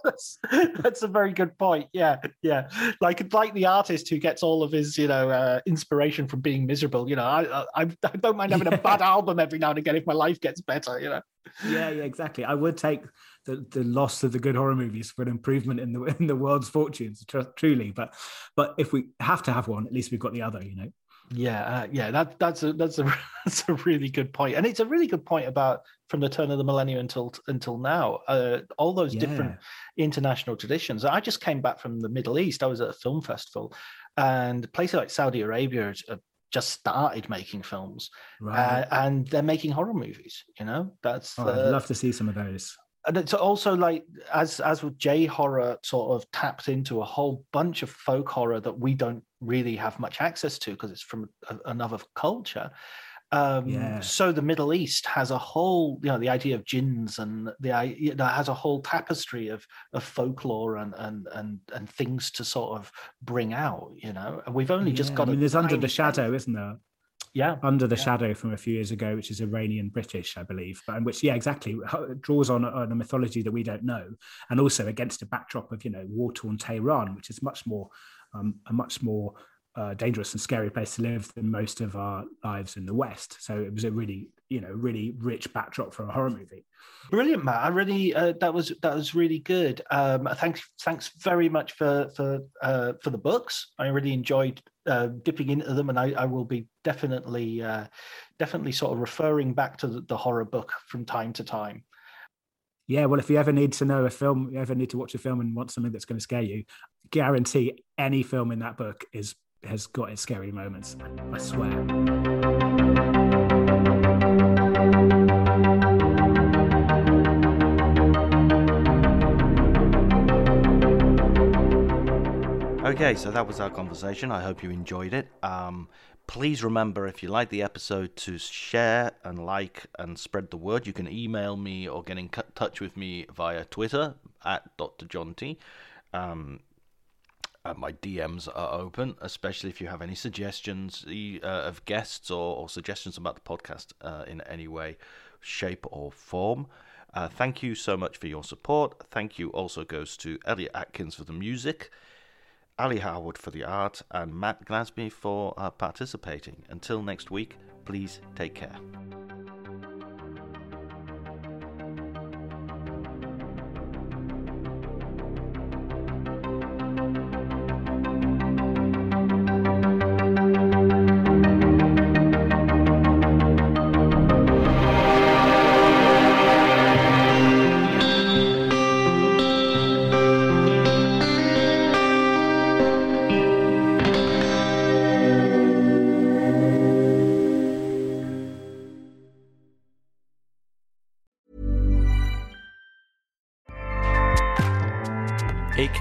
that's, that's a very good point. Yeah, yeah. Like like the artist who gets all of his you know uh, inspiration from being miserable. You know, I, I I don't mind having a bad album every now and again if my life gets better. You know. Yeah, yeah, exactly. I would take the, the loss of the good horror movies for an improvement in the in the world's fortunes, tr- truly. But but if we have to have one, at least we've got the other. You know. Yeah, uh, yeah, that that's a that's a that's a really good point, and it's a really good point about from the turn of the millennium until until now. Uh, all those yeah. different international traditions. I just came back from the Middle East. I was at a film festival, and places like Saudi Arabia have just started making films, right. uh, and they're making horror movies. You know, that's. Oh, I'd love to see some of those and it's also like as as with J horror sort of tapped into a whole bunch of folk horror that we don't really have much access to because it's from a, another culture. Um, yeah. So the Middle East has a whole, you know, the idea of jinns and the you know, has a whole tapestry of of folklore and and and and things to sort of bring out, you know. And we've only yeah. just got. I mean, there's under the shadow, isn't there? Yeah under the yeah. shadow from a few years ago which is iranian british i believe but in which yeah exactly draws on, on a mythology that we don't know and also against a backdrop of you know war-torn tehran which is much more um, a much more uh, dangerous and scary place to live than most of our lives in the West. So it was a really, you know, really rich backdrop for a horror movie. Brilliant, Matt. I really uh, that was that was really good. Um, thanks, thanks very much for for uh, for the books. I really enjoyed uh, dipping into them, and I, I will be definitely uh, definitely sort of referring back to the, the horror book from time to time. Yeah, well, if you ever need to know a film, you ever need to watch a film and want something that's going to scare you, guarantee any film in that book is has got its scary moments. I swear. Okay, so that was our conversation. I hope you enjoyed it. Um, please remember, if you like the episode, to share and like and spread the word. You can email me or get in touch with me via Twitter at Dr. John T. Um, uh, my DMs are open, especially if you have any suggestions uh, of guests or, or, suggestions about the podcast uh, in any way, shape, or form. Uh, thank you so much for your support. Thank you also goes to Elliot Atkins for the music, Ali Howard for the art, and Matt Glasby for uh, participating. Until next week, please take care.